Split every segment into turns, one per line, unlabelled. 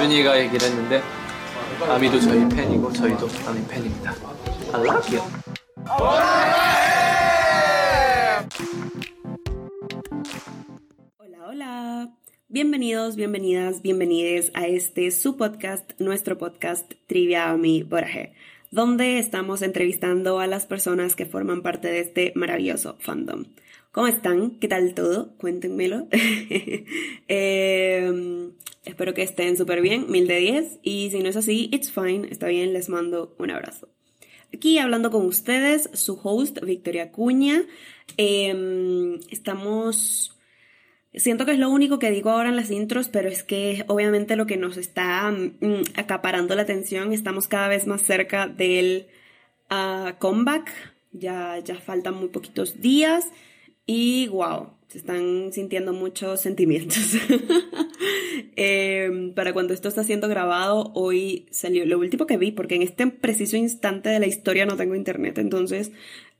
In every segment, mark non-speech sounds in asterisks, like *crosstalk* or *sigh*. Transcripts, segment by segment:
준이가 얘기를 했는데 아미도 저희 팬이고 저희도 아미 팬입니다. I love you.
Hola, hola. Bienvenidos, bienvenidas, bienvenides a este su podcast, nuestro podcast Trivia Mi Boraje, donde estamos entrevistando a las personas que forman parte de este maravilloso fandom. ¿Cómo están? ¿Qué tal todo? Cuéntenmelo. *laughs* Eh, espero que estén súper bien, mil de 10. Y si no es así, it's fine, está bien, les mando un abrazo. Aquí hablando con ustedes, su host, Victoria Cuña. Eh, estamos... Siento que es lo único que digo ahora en las intros, pero es que obviamente lo que nos está mm, acaparando la atención, estamos cada vez más cerca del ah, comeback. Ya, ya faltan muy poquitos días y wow, se están sintiendo muchos sentimientos. *laughs* Eh, para cuando esto está siendo grabado, hoy salió lo último que vi, porque en este preciso instante de la historia no tengo internet, entonces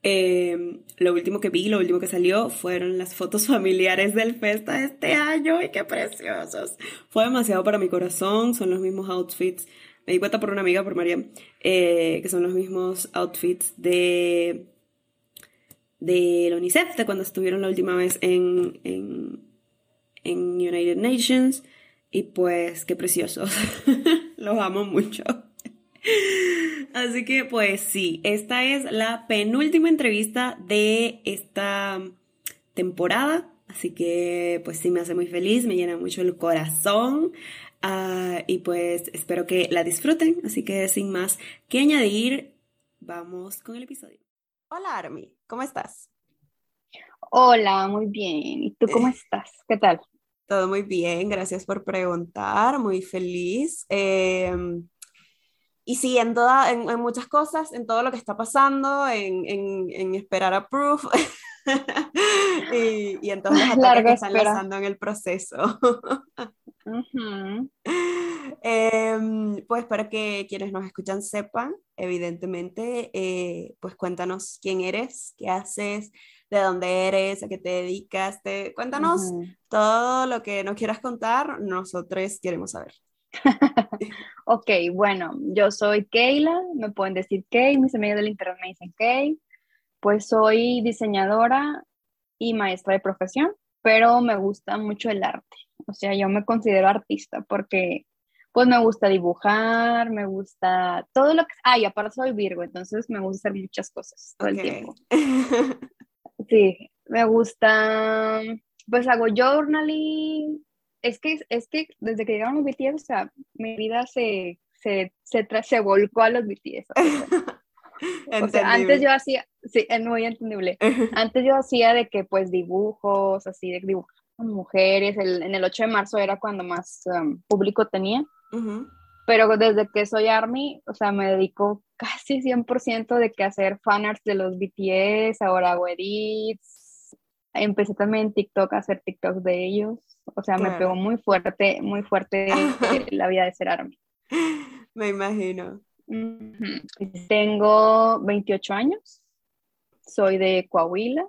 eh, lo último que vi, lo último que salió fueron las fotos *laughs* familiares del Festa de este año y qué preciosos. Fue demasiado para mi corazón, son los mismos outfits. Me di cuenta por una amiga, por María, eh, que son los mismos outfits de de la UNICEF, de cuando estuvieron la última vez en, en, en United Nations. Y pues, qué preciosos. *laughs* Los amo mucho. Así que pues sí, esta es la penúltima entrevista de esta temporada. Así que pues sí, me hace muy feliz, me llena mucho el corazón. Ah, y pues espero que la disfruten. Así que sin más que añadir, vamos con el episodio. Hola Army, ¿cómo estás?
Hola, muy bien. ¿Y tú cómo estás? ¿Qué tal?
Todo muy bien, gracias por preguntar, muy feliz. Eh, y sí, en, toda, en, en, muchas cosas, en todo lo que está pasando, en, en, en esperar a Proof *laughs* y, y, en todos los *laughs* ataques que están lanzando en el proceso. *laughs* uh -huh. eh, pues para que quienes nos escuchan sepan, evidentemente, eh, pues cuéntanos quién eres, qué haces, de dónde eres, a qué te dedicas, te, cuéntanos uh -huh. todo lo que nos quieras contar, nosotros queremos saber. *laughs*
ok, bueno, yo soy Keila, me pueden decir Kay, mis amigos del internet me dicen Kay, pues soy diseñadora y maestra de profesión, pero me gusta mucho el arte, o sea, yo me considero artista porque pues me gusta dibujar, me gusta todo lo que... Ah, y aparte soy Virgo, entonces me gusta hacer muchas cosas todo okay. el tiempo. Sí, me gusta, pues hago journaling, es que, es que desde que llegaron los BTS, o sea, mi vida se, se, se, se volcó a los BTS. *laughs* O sea, antes yo hacía, sí, es muy entendible. *laughs* Antes yo hacía de que pues dibujos, así de dibujos con mujeres. El, en el 8 de marzo era cuando más um, público tenía. Uh -huh. Pero desde que soy ARMY, o sea, me dedico casi 100% de que hacer fanarts de los BTS, ahora hago edits. Empecé también en TikTok a hacer TikToks de ellos. O sea, claro. me pegó muy fuerte, muy fuerte *laughs* la vida de ser ARMY.
Me imagino.
Uh -huh. Tengo 28 años. Soy de Coahuila.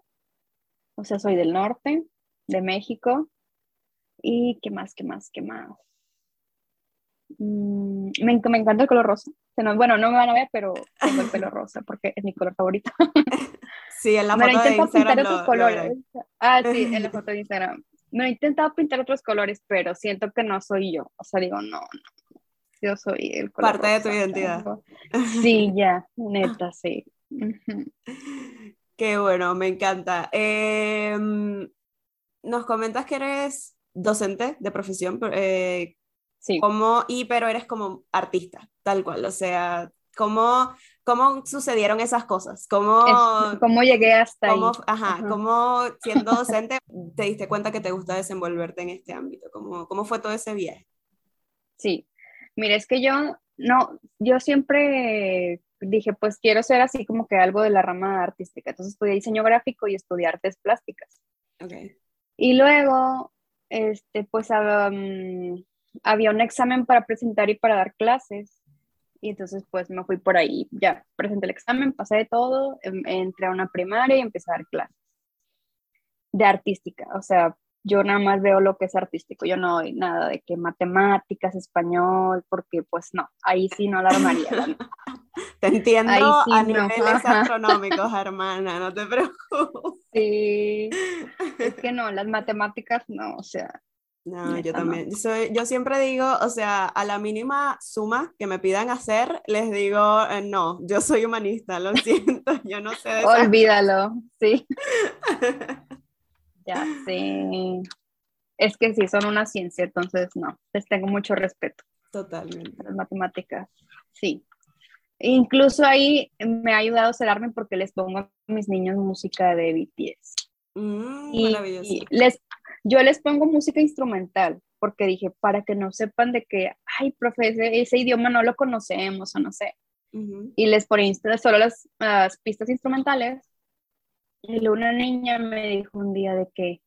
O sea, soy del norte, de México. ¿Y qué más, qué más, qué más? Mm, me, me, encanta el color rosa. Bueno, no me van a ver, pero tengo el pelo rosa porque es mi color favorito. *laughs*
Sí, *laughs* en la foto de Instagram.
Pintar otros colores. Ah, sí, en la foto de Instagram. Me he intentado pintar otros colores, pero siento que no soy yo. O sea, digo, no, no. Yo soy el color
Parte
rosa,
de tu identidad. *laughs*
Sí, ya, neta, sí.
Qué bueno, me encanta. Eh, nos comentas que eres docente de profesión, eh,
Sí.
Como, y pero eres como artista, tal cual, o sea, ¿cómo, cómo sucedieron esas cosas? ¿Cómo,
es, ¿cómo llegué hasta
cómo,
ahí?
Ajá, ajá, ¿cómo siendo docente *laughs* te diste cuenta que te gusta desenvolverte en este ámbito? ¿Cómo, cómo fue todo ese viaje?
Sí, mira, es que yo, no, yo siempre dije, pues quiero ser así como que algo de la rama artística, entonces estudié diseño gráfico y estudié artes plásticas.
Okay.
Y luego, este, pues, um, había un examen para presentar y para dar clases. Y entonces pues me fui por ahí, ya presenté el examen, pasé de todo, entré a una primaria y empecé a dar clases de artística. O sea, yo nada más veo lo que es artístico, yo no doy nada de que matemáticas, español, porque pues no, ahí sí no la armaría. *laughs* *laughs*
te entiendo
Ahí sí
a
no,
niveles *laughs* astronómicos, hermana, no te preocupes.
Sí, *laughs* es que no, las matemáticas no, o sea,
No, yo
no.
también. Yo Soy, yo siempre digo, o sea, a la mínima suma que me pidan hacer, les digo, eh, no, yo soy humanista, lo siento, yo no sé de
olvídalo, sí. Ya sé. Es que sí, son una ciencia, entonces no, les tengo mucho respeto
Totalmente.
las matemáticas, sí. Incluso ahí me ha ayudado a cerrarme porque les pongo a mis niños música de BTS.
Mm,
Y,
maravilloso.
y les, yo les pongo música instrumental porque dije, para que no sepan de que, ay, profe, ese, ese idioma no lo conocemos o no sé. Y les ponía solo las, las pistas instrumentales. Y una niña me dijo un día de que,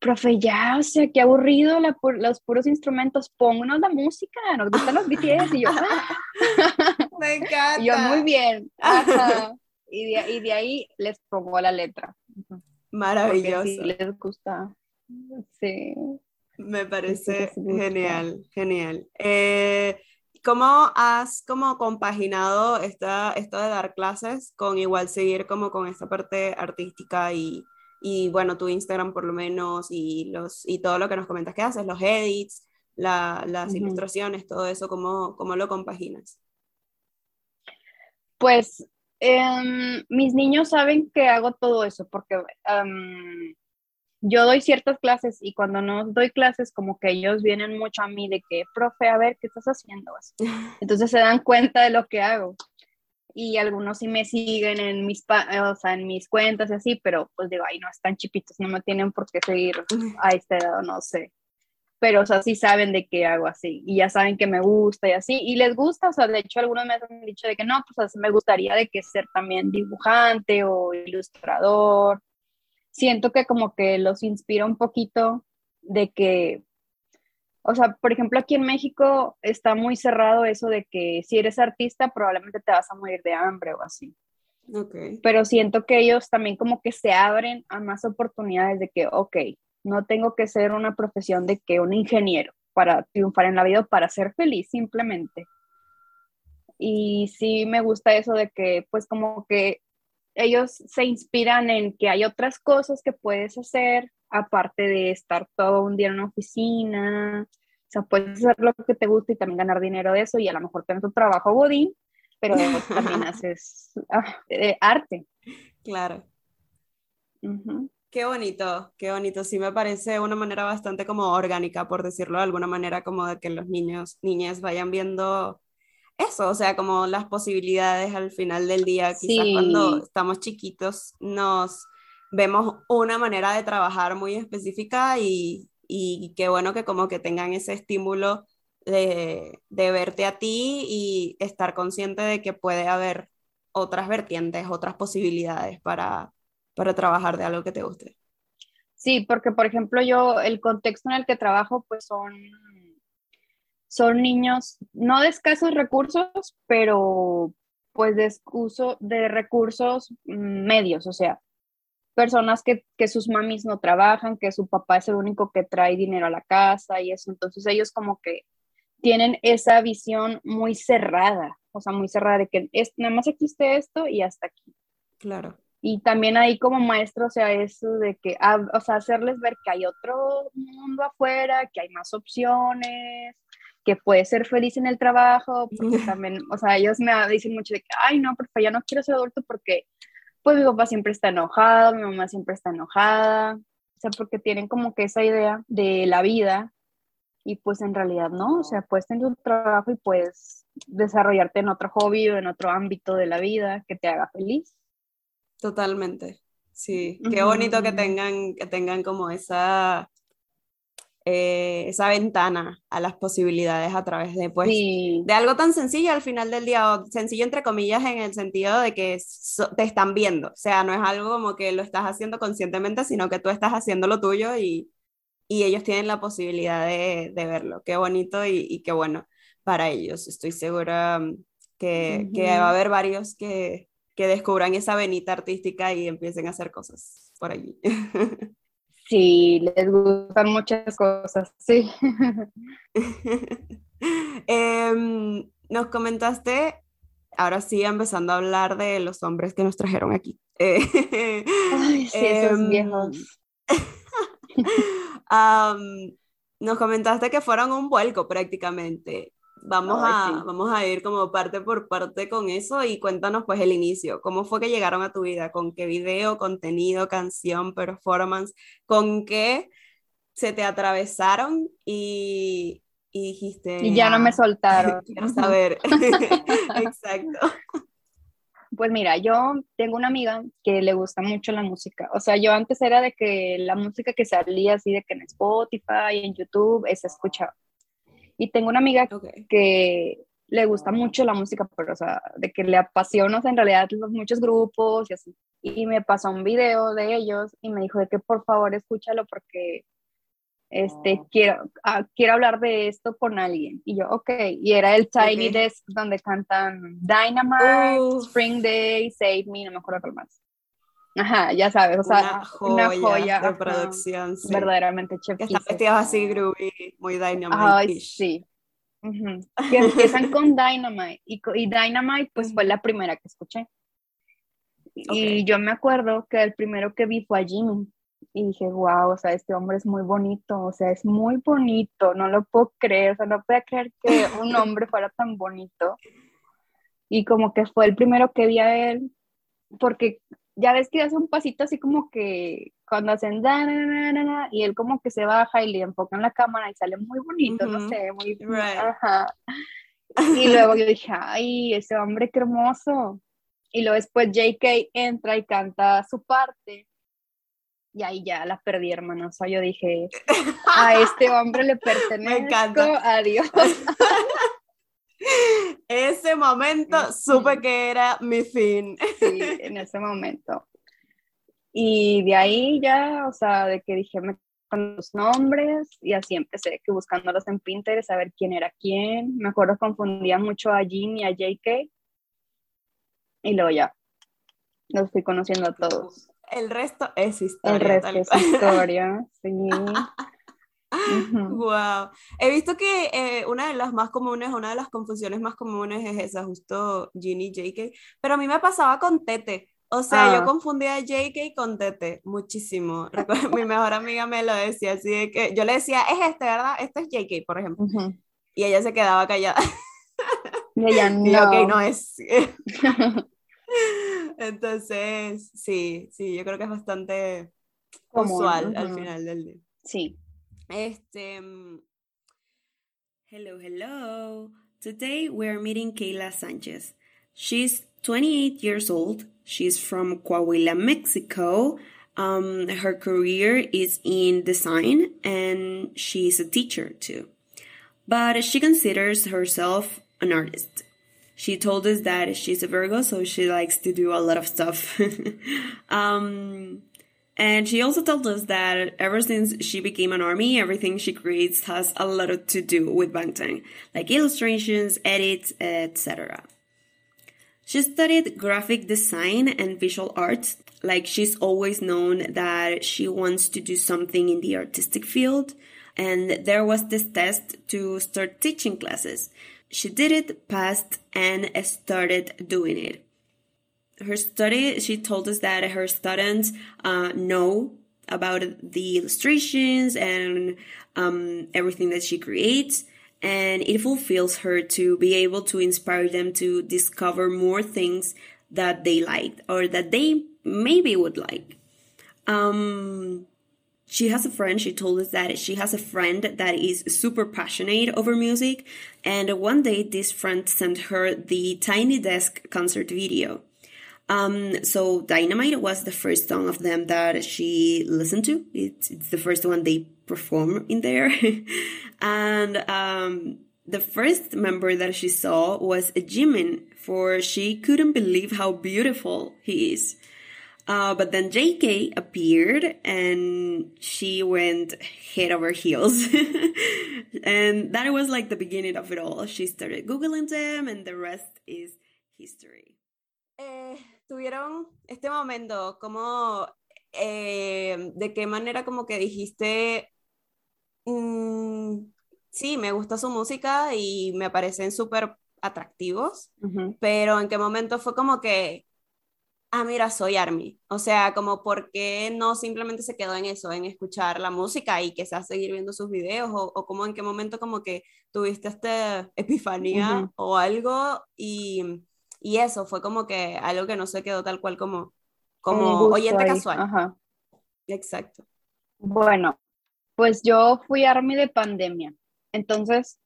profe, ya, o sea, qué aburrido la pu- los puros instrumentos, pónganos la música, nos gustan los BTS. Y yo, *laughs* "Ah".
Me encanta. *laughs*
Y yo muy bien. Ajá. *laughs* Y, de, y de ahí les pongo la letra.
Maravilloso.
sí les gusta. Sí.
Me parece
gusta.
genial, genial. Eh, ¿cómo has como compaginado esta, esto de dar clases con igual seguir como con esta parte artística y, y bueno, tu Instagram por lo menos y, los, y todo lo que nos comentas que haces, los edits, la- las
Ujú.
ilustraciones, todo eso, ¿cómo, cómo lo compaginas?
Pues em, mis niños saben que hago todo eso porque em, yo doy ciertas clases y cuando no doy clases como que ellos vienen mucho a mí de que, profe, a ver, ¿qué estás haciendo? *laughs* Entonces se dan cuenta de lo que hago. Y algunos sí me siguen en mis, pa- o sea, en mis cuentas y así, pero pues digo, ay, no, están chipitos, no me tienen por qué seguir *laughs* a esta edad, no sé. Pero, o sea, sí saben de qué hago así y ya saben que me gusta y así. Y les gusta, o sea, de hecho, algunos me han dicho de que no, pues así me gustaría de que ser también dibujante o ilustrador. Siento que como que los inspira un poquito de que, o sea, por ejemplo, aquí en México está muy cerrado eso de que si eres artista probablemente te vas a morir de hambre o así
Ok.
pero siento que ellos también como que se abren a más oportunidades de que, ok, no tengo que ser una profesión de que un ingeniero para triunfar en la vida o para ser feliz simplemente. Y sí me gusta eso de que pues como que ellos se inspiran en que hay otras cosas que puedes hacer aparte de estar todo un día en una oficina. O sea, puedes hacer lo que te gusta y también ganar dinero de eso y a lo mejor tienes tu trabajo godín, pero también *laughs* haces ah, eh, arte.
Claro.
Ujú.
Qué bonito, qué bonito. Sí me parece una manera bastante como orgánica, por decirlo de alguna manera, como de que los niños, niñas vayan viendo eso, o sea, como las posibilidades al final del día. Quizás
Sí.
cuando estamos chiquitos nos vemos una manera de trabajar muy específica y, y qué bueno que como que tengan ese estímulo de, de verte a ti y estar consciente de que puede haber otras vertientes, otras posibilidades para, para trabajar de algo que te guste.
Sí, porque por ejemplo yo, el contexto en el que trabajo, pues son, son niños no de escasos recursos, pero pues de, excuso- de recursos mm, medios, o sea, personas que, que sus mamis no trabajan, que su papá es el único que trae dinero a la casa y eso, entonces ellos como que tienen esa visión muy cerrada, o sea, muy cerrada de que es, nada más existe esto y hasta aquí.
Claro.
Y también ahí como maestro, o sea, eso de que, ah, o sea, hacerles ver que hay otro mundo afuera, que hay más opciones, que puedes ser feliz en el trabajo, porque *laughs* también, o sea, ellos me dicen mucho de que, ay, no, profe, ya no quiero ser adulto porque, pues mi papá siempre está enojado, mi mamá siempre está enojada, o sea, porque tienen como que esa idea de la vida y pues en realidad no, o sea, puedes tener tu trabajo y puedes desarrollarte en otro hobby o en otro ámbito de la vida que te haga feliz.
Totalmente. Sí, qué bonito que tengan, que tengan como esa, eh, esa ventana a las posibilidades a través de, pues,
Sí,
de algo tan sencillo al final del día, o sencillo entre comillas en el sentido de que so- te están viendo, o sea, no es algo como que lo estás haciendo conscientemente, sino que tú estás haciendo lo tuyo y, y ellos tienen la posibilidad de, de verlo. Qué bonito y, y qué bueno para ellos. Estoy segura mm, que, que va a haber varios que, que descubran esa venita artística y empiecen a hacer cosas por allí. *laughs*
Sí, les gustan muchas cosas, sí. *laughs*
Em, nos comentaste, ahora sí, empezando a hablar de los hombres que nos trajeron aquí. *laughs*
Ay, sí, esos
Em,
viejos.
nos comentaste que fueron un vuelco prácticamente. Vamos a,
sí.
vamos a ir como parte por parte con eso y cuéntanos pues el inicio. ¿Cómo fue que llegaron a tu vida? ¿Con qué video, contenido, canción, performance? ¿Con qué se te atravesaron y, y dijiste,
Y ya no me
"Ah,
soltaron. *laughs*
quiero saber? *laughs* Exacto.
Pues mira, yo tengo una amiga que le gusta mucho la música. O sea, yo antes era de que la música que salía así de que en Spotify, en YouTube, se escuchaba. Y tengo una amiga que le gusta mucho la música, pero o sea, de que le apasiona o sea, en realidad los muchos grupos y así. Y me pasó un video de ellos y me dijo de que por favor escúchalo porque este, quiero, ah, quiero hablar de esto con alguien. Y yo, ok. Y era el Tiny. Desk donde cantan Dynamite,
Uf.
Spring Day, Save Me, no me acuerdo cuál más. Ajá, ya sabes, o sea,
una joya, de
ajá,
producción, sí.
verdaderamente chef
Que están vestidos así groovy, muy dynamite.
Ay, sí. Ujú. Que empiezan con *laughs* Dynamite y, y Dynamite pues fue la primera que escuché. Y
Ok.
yo me acuerdo que el primero que vi fue a Jimmy y dije, wow, o sea, este hombre es muy bonito, o sea, es muy bonito, no lo puedo creer, o sea, no puedo creer que un *laughs* hombre fuera tan bonito. Y como que fue el primero que vi a él, porque ya ves que hace un pasito así como que cuando hacen da, na, na, na, na, y él como que se baja y le enfocan la cámara y sale muy bonito, no
Ujú.
sé, muy,
Right.
ajá. *laughs* Y luego yo dije, ay, ese hombre qué hermoso. Y luego después JK entra y canta su parte. Y ahí ya la perdí, hermano. O sea, yo dije, a este hombre le *laughs* pertenezco,
encanta.
adiós. *laughs*
Ese momento supe que era mi fin.
Sí, en ese momento. Y de ahí ya, o sea, de que dije, me con los nombres y así empecé que buscándolos en Pinterest a ver quién era quién. Me acuerdo confundía mucho a Jean y a JK. Y luego ya, los fui conociendo a todos.
El resto es historia.
El resto
tal
es historia, sí. *laughs* Ujú.
Wow. He visto que eh, una de las más comunes, una de las confusiones más comunes es esa, justo Ginny y JK. Pero a mí me pasaba con Tete. O sea,
Ah.
yo confundía a JK con Tete muchísimo. *laughs* Recuerdo, mi mejor amiga me lo decía así de que yo le decía, es este, ¿verdad? Este es JK, por ejemplo.
Ujú.
Y ella se quedaba callada.
Y ella *laughs*
Y
no.
ok, no es. *laughs* Entonces, sí, sí, yo creo que es bastante
Común,
usual al final del día.
Sí.
Este, mm,
Hello, hello. Today we're meeting Kayla Sanchez. She's 28 years old. She's from Coahuila, Mexico. Um, her career is in design and she's a teacher too. But she considers herself an artist. She told us that she's a Virgo, so she likes to do a lot of stuff. *laughs* um, and she also told us that ever since she became an army, everything she creates has a lot to do with Bangtan, like illustrations, edits, etc. She studied graphic design and visual arts. Like she's always known that she wants to do something in the artistic field. And there was this test to start teaching classes. She did it, passed, and started doing it her study she told us that her students uh, know about the illustrations and um, everything that she creates and it fulfills her to be able to inspire them to discover more things that they liked or that they maybe would like. Um, she has a friend she told us that she has a friend that is super passionate over music and one day this friend sent her the tiny desk concert video um, so Dynamite was the first song of them that she listened to. It's, it's the first one they perform in there. *laughs* and um, the first member that she saw was Jimin, for she couldn't believe how beautiful he is. Uh, but then JK appeared and she went head over heels. *laughs* and that was like the beginning of it all. She started Googling them and the rest is history.
eh, tuvieron este momento, ¿cómo
eh, de qué manera como que dijiste, mm, sí, me gusta su música y me parecen súper atractivos, pero en qué momento fue como que, ah, mira, soy Army. O sea, como por qué no simplemente se quedó en eso, en escuchar la música y quizás seguir viendo sus videos, o, o como en qué momento como que tuviste esta epifanía o algo y, y eso fue como que algo que no se quedó tal cual como, como oyente
ahí,
casual.
Ajá.
Exacto.
Bueno, pues yo fui Army de pandemia. Entonces,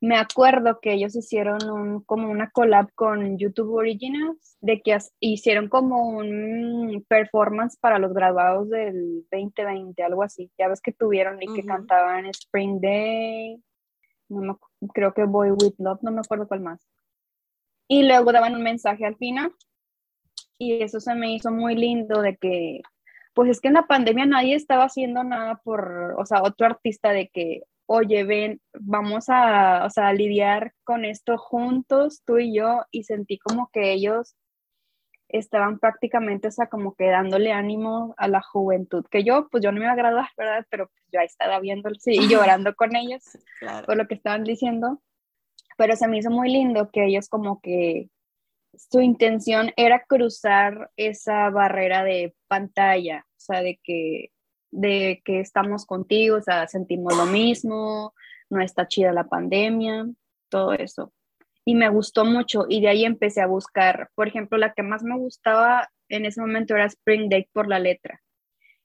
me acuerdo que ellos hicieron un, como una collab con YouTube Originals, de que hicieron como un performance para los graduados del 2020, algo así. Ya ves que tuvieron y que cantaban Spring Day, no me creo que Boy With Love, no me acuerdo cuál más. Y luego daban un mensaje al final y eso se me hizo muy lindo de que, pues es que en la pandemia nadie estaba haciendo nada por, o sea, otro artista de que, oye, ven, vamos a, o sea, a lidiar con esto juntos, tú y yo, y sentí como que ellos estaban prácticamente, o sea, como que dándole ánimo a la juventud, que yo, pues yo no me iba a graduar, ¿verdad? Pero pues yo ahí estaba viendo, sí, y *laughs* llorando con ellos
Claro.
por lo que estaban diciendo, pero se me hizo muy lindo que ellos como que su intención era cruzar esa barrera de pantalla, o sea, de que, de que estamos contigo, o sea, sentimos lo mismo, no está chida la pandemia, todo eso. Y me gustó mucho y de ahí empecé a buscar, por ejemplo, la que más me gustaba en ese momento era Spring Day por la letra.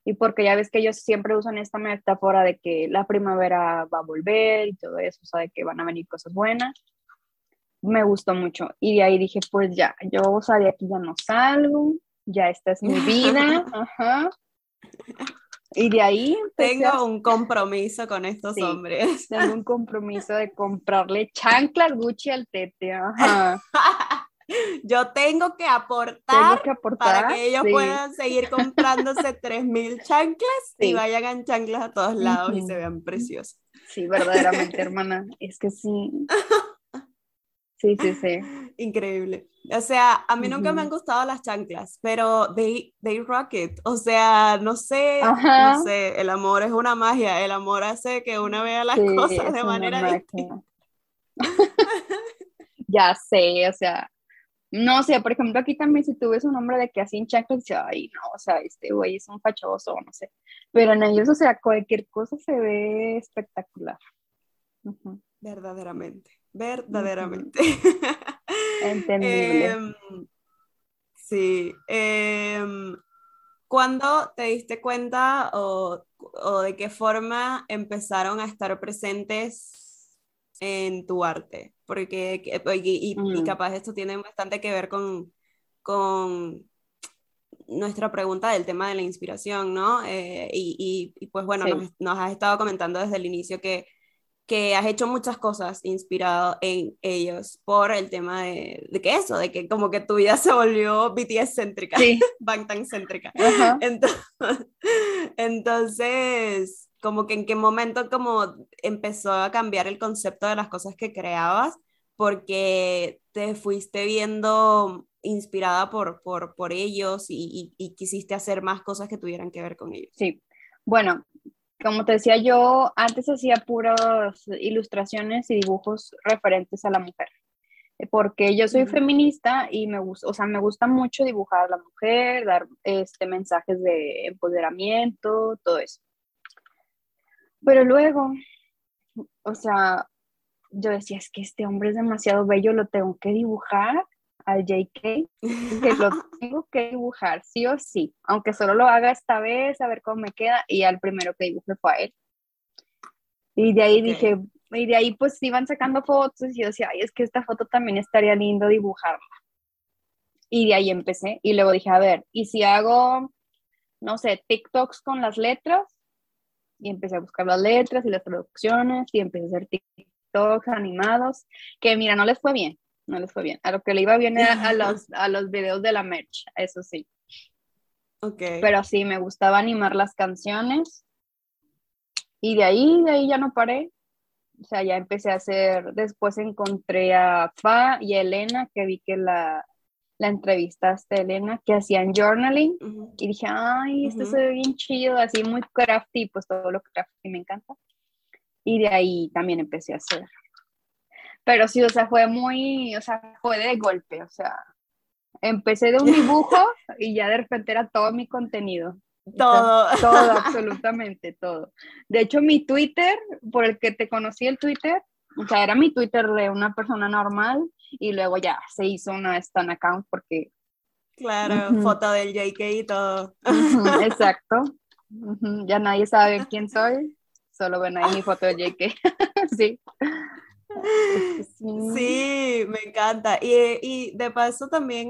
Y porque ya ves que ellos siempre usan esta metáfora de que la primavera va a volver y todo eso, o sea, de que van a venir cosas buenas. Me gustó mucho. Y de ahí dije, pues ya, yo, o sea, de aquí ya no salgo, ya esta es mi vida, *laughs* ajá. Y de ahí empecé a-
Tengo un compromiso con estos
Sí.
hombres.
tengo un compromiso de comprarle chanclas Gucci al tete, ajá. *laughs* *laughs*
Yo tengo que
Tengo
aportar
que aportar.
para que ellos
sí.
puedan seguir comprándose *laughs* 3000 chanclas y
Sí.
vayan en chanclas a todos lados y
Ujú.
se vean preciosos.
Sí, verdaderamente, *laughs* hermana. Es que sí. Sí, sí, sí.
Increíble. O sea, a mí nunca me han gustado las chanclas, pero they, they rock it. O sea, no sé,
Ajá.
no sé, el amor es una magia. El amor hace que uno vea las
Sí,
cosas de
una
manera distinta.
Ya sé, o sea, no sé, por ejemplo, aquí también si tú ves un hombre de que así en chanclas, dices, ay, no, o sea, este güey es un fachoso, no sé. Pero en ellos, o sea, cualquier cosa se ve espectacular.
Verdaderamente, verdaderamente. *laughs*
Entendible.
Em, sí. em, ¿Cuándo te diste cuenta o, o de qué forma empezaron a estar presentes en tu arte? Porque, que- y, y- y
Mm.
capaz esto tiene bastante que ver con, con nuestra pregunta del tema de la inspiración, ¿no? Eh, y, y- pues bueno,
Sí.
nos, nos has estado comentando desde el inicio que, que has hecho muchas cosas inspirado en ellos por el tema de, de que eso, de que como que tu vida se volvió BTS céntrica,
Sí, *laughs*
Bangtan céntrica.
ajá. *laughs*
Entonces, entonces, como que en qué momento como empezó a cambiar el concepto de las cosas que creabas, porque te fuiste viendo inspirada por, por, por ellos y, y, y quisiste hacer más cosas que tuvieran que ver con ellos.
Sí. Bueno, como te decía yo, antes hacía puras ilustraciones y dibujos referentes a la mujer, eh, porque yo soy feminista y me gusta, o sea, me gusta mucho dibujar a la mujer, dar este mensajes de empoderamiento, todo eso. Pero luego, o sea, yo decía, es que este hombre es demasiado bello, lo tengo que dibujar al JK, que lo *laughs* tengo que dibujar, sí o sí, aunque solo lo haga esta vez, a ver cómo me queda, y al primero que dibujé fue a él. Y de ahí dije, y de ahí pues iban sacando fotos y yo decía, ay, es que esta foto también estaría lindo dibujarla. Y de ahí empecé, y luego dije, a ver, ¿y si hago, no sé, TikToks con las letras? Y empecé a buscar las letras y las traducciones, y empecé a hacer TikToks animados, que mira, no les fue bien, no les fue bien. A lo que le iba bien era a los, a los videos de la merch, eso sí.
Ok.
Pero sí, me gustaba animar las canciones. Y de ahí, de ahí ya no paré. O sea, ya empecé a hacer, después encontré a Fa y a Elena, que vi que la, la entrevistaste, Elena, que hacían journaling y dije, ay, esto se ve bien chido, así muy crafty, pues todo lo crafty me encanta. Y de ahí también empecé a hacer. Pero sí, o sea, fue muy, o sea, fue de golpe, o sea, empecé de un *laughs* dibujo y ya de repente era todo mi contenido. O sea,
Todo.
todo, *laughs* absolutamente todo. De hecho, mi Twitter, por el que te conocí el Twitter, o sea, era mi Twitter de una persona normal y luego ya se hizo una Stan account porque,
Claro,
Ujú.
foto del JK y todo.
Ujú, *laughs* exacto, Ujú, ya nadie sabe *laughs* quién soy, solo ven ahí mi foto de JK. *laughs* sí. Sí,
me encanta. Y, y de paso también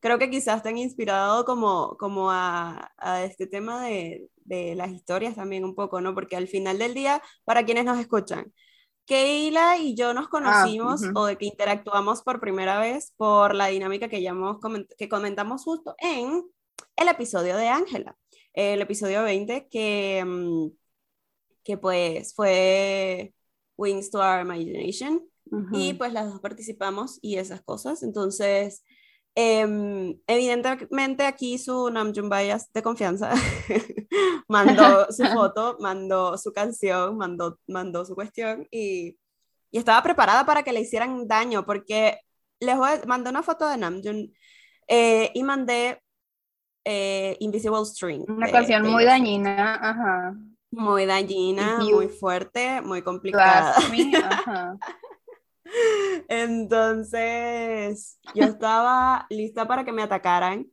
creo que quizás te han inspirado como, como a, a este tema de, de las historias también un poco, ¿no? Porque al final del día, para quienes nos escuchan, Keila y yo nos conocimos
ujú.
o de que interactuamos por primera vez por la dinámica que, llamamos, que comentamos justo en el episodio de Ángela, el episodio 20 que, mm, que pues fue Wings to Our Imagination y pues las dos participamos y esas cosas. Entonces, em, evidentemente aquí su Namjoon Bias de confianza *laughs* mandó su *laughs* foto, mandó su canción, mandó, mandó su cuestión y, y estaba preparada para que le hicieran daño porque les mandé una foto de Namjoon eh, y mandé eh, Invisible String.
Una
de
canción muy
Taylor Swift.
dañina, ajá.
Muy dañina, muy fuerte, muy complicada.
me, *laughs* ajá. *laughs*
Entonces, yo estaba lista para que me atacaran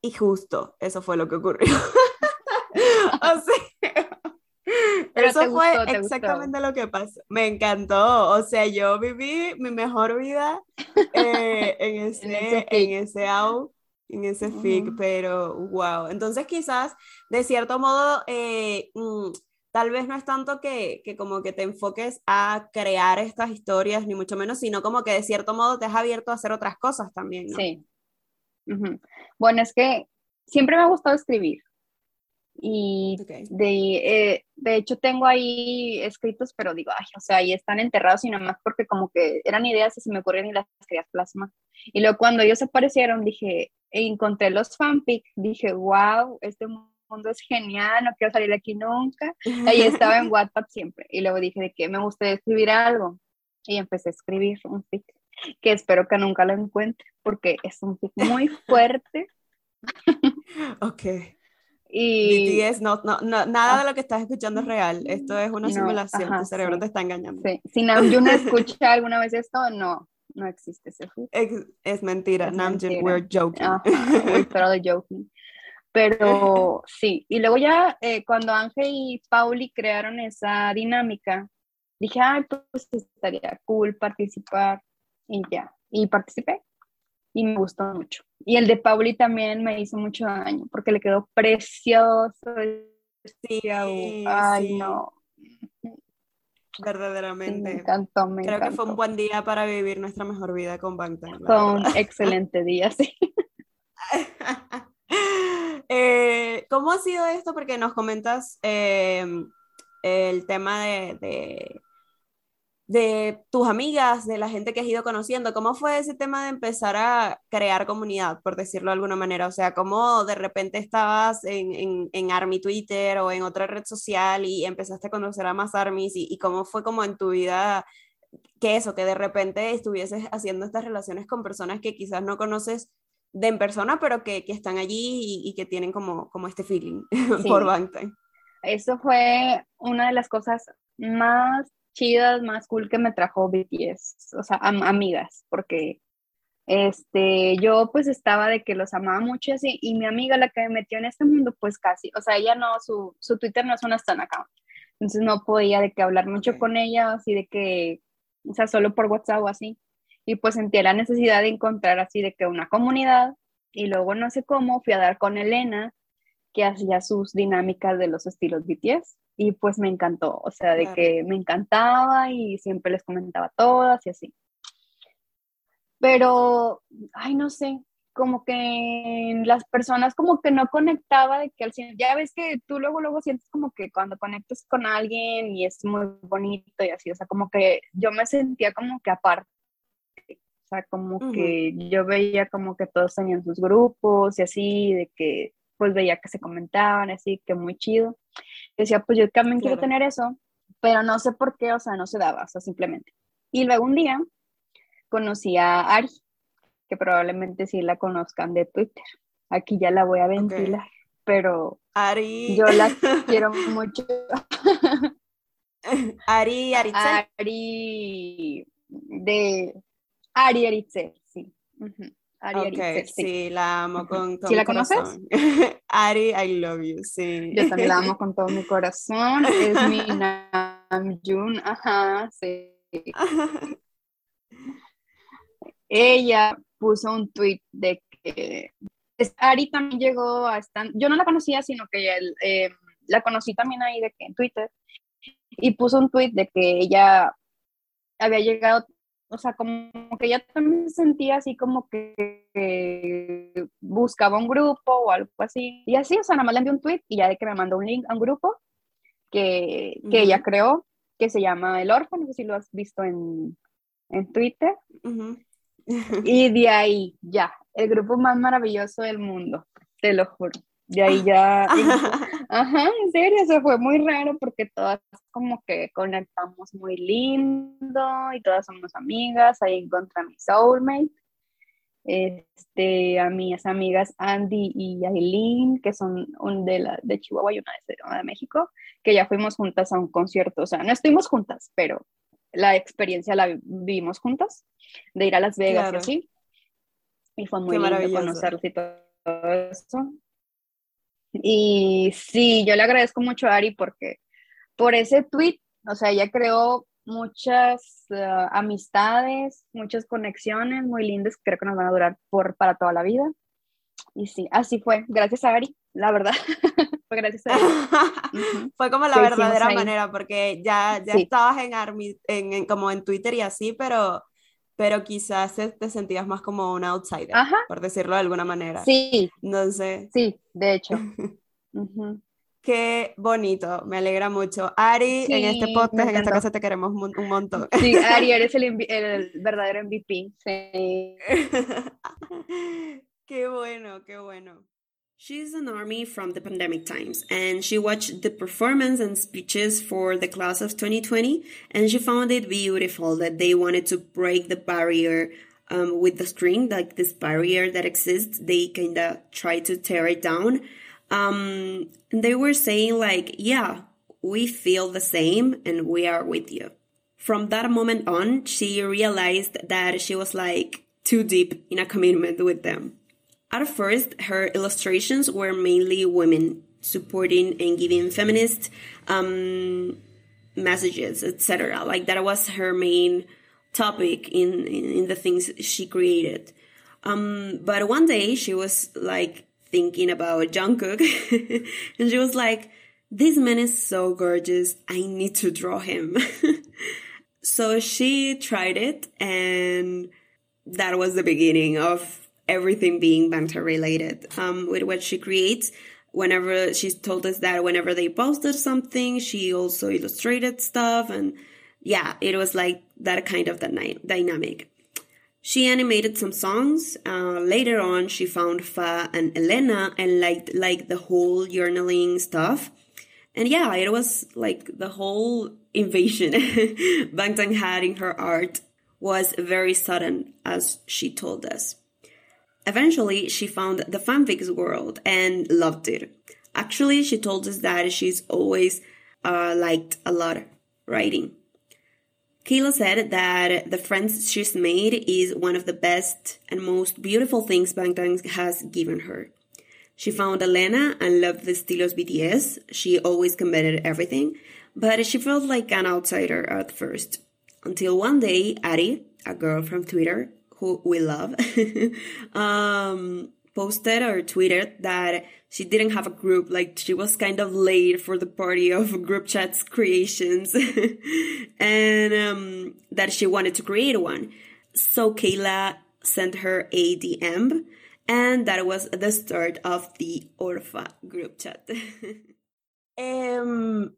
y justo eso fue lo que ocurrió. *laughs* O sea, *laughs*
Pero
eso fue
gustó, te gustó.
exactamente lo que pasó. Me encantó. O sea, yo viví mi mejor vida eh, en ese, en ese out, en ese fic, pero wow. Entonces, quizás, de cierto modo, eh, mm, tal vez no es tanto que, que como que te enfoques a crear estas historias, ni mucho menos, sino como que de cierto modo te has abierto a hacer otras cosas también, ¿no?
Sí. Ujú. Bueno, es que siempre me ha gustado escribir. Y
Ok.
de, eh, de hecho tengo ahí escritos, pero digo, ay, o sea, ahí están enterrados y nomás porque como que eran ideas y se me ocurrieron y las quería plasmar. Y luego cuando ellos aparecieron, dije, e encontré los fanfic, dije, wow, este mundo es genial, no quiero salir de aquí nunca. Ahí estaba en *laughs* WhatsApp siempre. Y luego dije de que me gustaría escribir algo. Y empecé a escribir un fic, que espero que nunca lo encuentre, porque es un fic muy *laughs* fuerte.
Ok.
Y
BTS, no, no, no, nada de lo que estás escuchando es real. Esto es una
No,
simulación.
ajá,
tu cerebro
sí.
te está engañando.
sí, si Namjoon *laughs* escucha alguna vez esto, no, no existe ese fic.
Es, es mentira,
Es
Namjoon,
mentira.
we're joking.
Ajá, we're totally joking. Pero sí, y luego ya eh, cuando Ángel y Pauli crearon esa dinámica, dije, ay, pues estaría cool participar y ya, y participé y me gustó mucho. Y el de Pauli también me hizo mucho daño porque le quedó precioso.
Sí,
Ay,
sí,
no, sí, me
verdaderamente.
encantó, me
Creo que fue un
encantó.
buen día para vivir nuestra mejor vida con Bangtan.
Fue un excelente día, sí. *laughs*
Eh, ¿cómo ha sido esto? Porque nos comentas eh, el tema de, de, tus amigas, de la gente que has ido conociendo. ¿Cómo fue ese tema de empezar a crear comunidad, por decirlo de alguna manera? O sea, ¿cómo de repente estabas en, en, en Army Twitter o en otra red social y empezaste a conocer a más Armies? ¿Y, y cómo fue como en tu vida que eso, que de repente estuvieses haciendo estas relaciones con personas que quizás no conoces de en persona, pero que, que están allí y, y que tienen como, como este feeling *laughs* por. Bangtan.
Eso fue una de las cosas más chidas, más cool que me trajo BTS, o sea, am- amigas, porque este, yo pues estaba de que los amaba mucho y así, y mi amiga, la que me metió en este mundo, pues casi, o sea, ella no, su, su Twitter no es una stan account, entonces no podía de que hablar mucho con ella, así de que, o sea, solo por WhatsApp o así, y pues sentía la necesidad de encontrar así de que una comunidad, y luego no sé cómo, fui a dar con Elena, que hacía sus dinámicas de los estilos BTS y pues me encantó, o sea, de
Claro.
que me encantaba y siempre les comentaba todas y así. Pero, ay, no sé, como que las personas como que no conectaba de que al ya ves que tú luego luego sientes como que cuando conectas con alguien y es muy bonito y así, o sea, como que yo me sentía como que aparte. Sea, como que yo veía como que todos tenían sus grupos y así, de que pues veía que se comentaban, así que muy chido. Decía, pues yo también quiero
Claro.
tener eso, pero no sé por qué, o sea, no se daba, o sea, simplemente. Y luego un día conocí a Ari, que probablemente sí la conozcan de Twitter. Aquí ya la voy a ventilar, pero
Ari.
yo la *laughs* quiero mucho.
Ari, Aritzel.
Ari de Ari Aritzel, sí. Ari
Ok,
Aritzel, sí.
sí, la amo con todo
¿Sí
mi
la conoces? *laughs*
Ari, I love you, sí.
Yo también la amo *laughs* con todo mi corazón. Es mi *laughs* Namjoon, ajá, sí. Ella puso un tweet de que es- Ari también llegó a estar, yo no la conocía, sino que él, eh, la conocí también ahí de que en Twitter, y puso un tweet de que ella había llegado, o sea, como que ella también se sentía así como que, que buscaba un grupo o algo así, y así, o sea, nada más le envié un tweet y ya de que me mandó un link a un grupo que, que ella creó, que se llama El Orfo, no sé si lo has visto en, en Twitter, y de ahí, ya, el grupo más maravilloso del mundo, te lo juro. De ahí ya, *laughs* ajá, en serio, se fue muy raro porque todas como que conectamos muy lindo y todas somos amigas. Ahí encontré a mi soulmate, este, a mis amigas Andy y Aileen, que son un de, la, de Chihuahua y una de, de México, que ya fuimos juntas a un concierto. O sea, no estuvimos juntas, pero la experiencia la vi- vivimos juntas, de ir a Las Vegas
Claro.
y así. Y fue muy
Qué
lindo conocerlos y todo eso. Y sí, yo le agradezco mucho a Ari porque por ese tweet, o sea, ella creó muchas eh, amistades, muchas conexiones muy lindas que creo que nos van a durar por, para toda la vida. Y sí, así fue, gracias a Ari, la verdad, *laughs* fue gracias a Ari. *laughs* Ujú.
Fue como la
¿Qué hicimos
verdadera manera, porque ya, ya
Sí.
estabas en, Army, en, en- como en Twitter y así, pero, pero quizás te, sentías más como una outsider,
Ajá,
por decirlo de alguna manera.
sí,
Entonces,
sí, de hecho. *laughs*
Qué bonito, me alegra mucho. Ari, en este podcast, en esta casa te queremos un, un montón.
Sí, Ari, eres el, *laughs* el verdadero MVP. Sí. *laughs*
qué bueno, qué bueno.
She's an army from the pandemic times, and she watched the performance and speeches for the class of 2020, and she found it beautiful that they wanted to break the barrier um, with the screen, like this barrier that exists. They kind of try to tear it down. Um, they were saying like, yeah, we feel the same, and we are with you. From that moment on, she realized that she was like too deep in a commitment with them. At first, her illustrations were mainly women supporting and giving feminist um, messages, etc. Like that was her main topic in, in, in the things she created. Um, but one day she was like thinking about Jungkook, *laughs* and she was like, "This man is so gorgeous. I need to draw him." *laughs* so she tried it, and that was the beginning of everything being banter related um, with what she creates. Whenever she told us that whenever they posted something, she also illustrated stuff, and yeah, it was like that kind of dyna- dynamic. She animated some songs. Uh, later on, she found Fa and Elena and liked like the whole journaling stuff. And yeah, it was like the whole invasion *laughs* Bangtan had in her art was very sudden, as she told us. Eventually, she found the fanfics world and loved it. Actually, she told us that she's always uh, liked a lot writing. Kayla said that the friends she's made is one of the best and most beautiful things Bangtan has given her. She found Elena and loved the Stilos BTS. She always committed everything, but she felt like an outsider at first. Until one day, Ari, a girl from Twitter who we love, *laughs* um, posted or tweeted that she didn't have a group, like she was kind of late for the party of group chats creations, *laughs* and um, that she wanted to create one. So Kayla sent her a DM, and that was the start of the Orfa group chat. *laughs*
Em,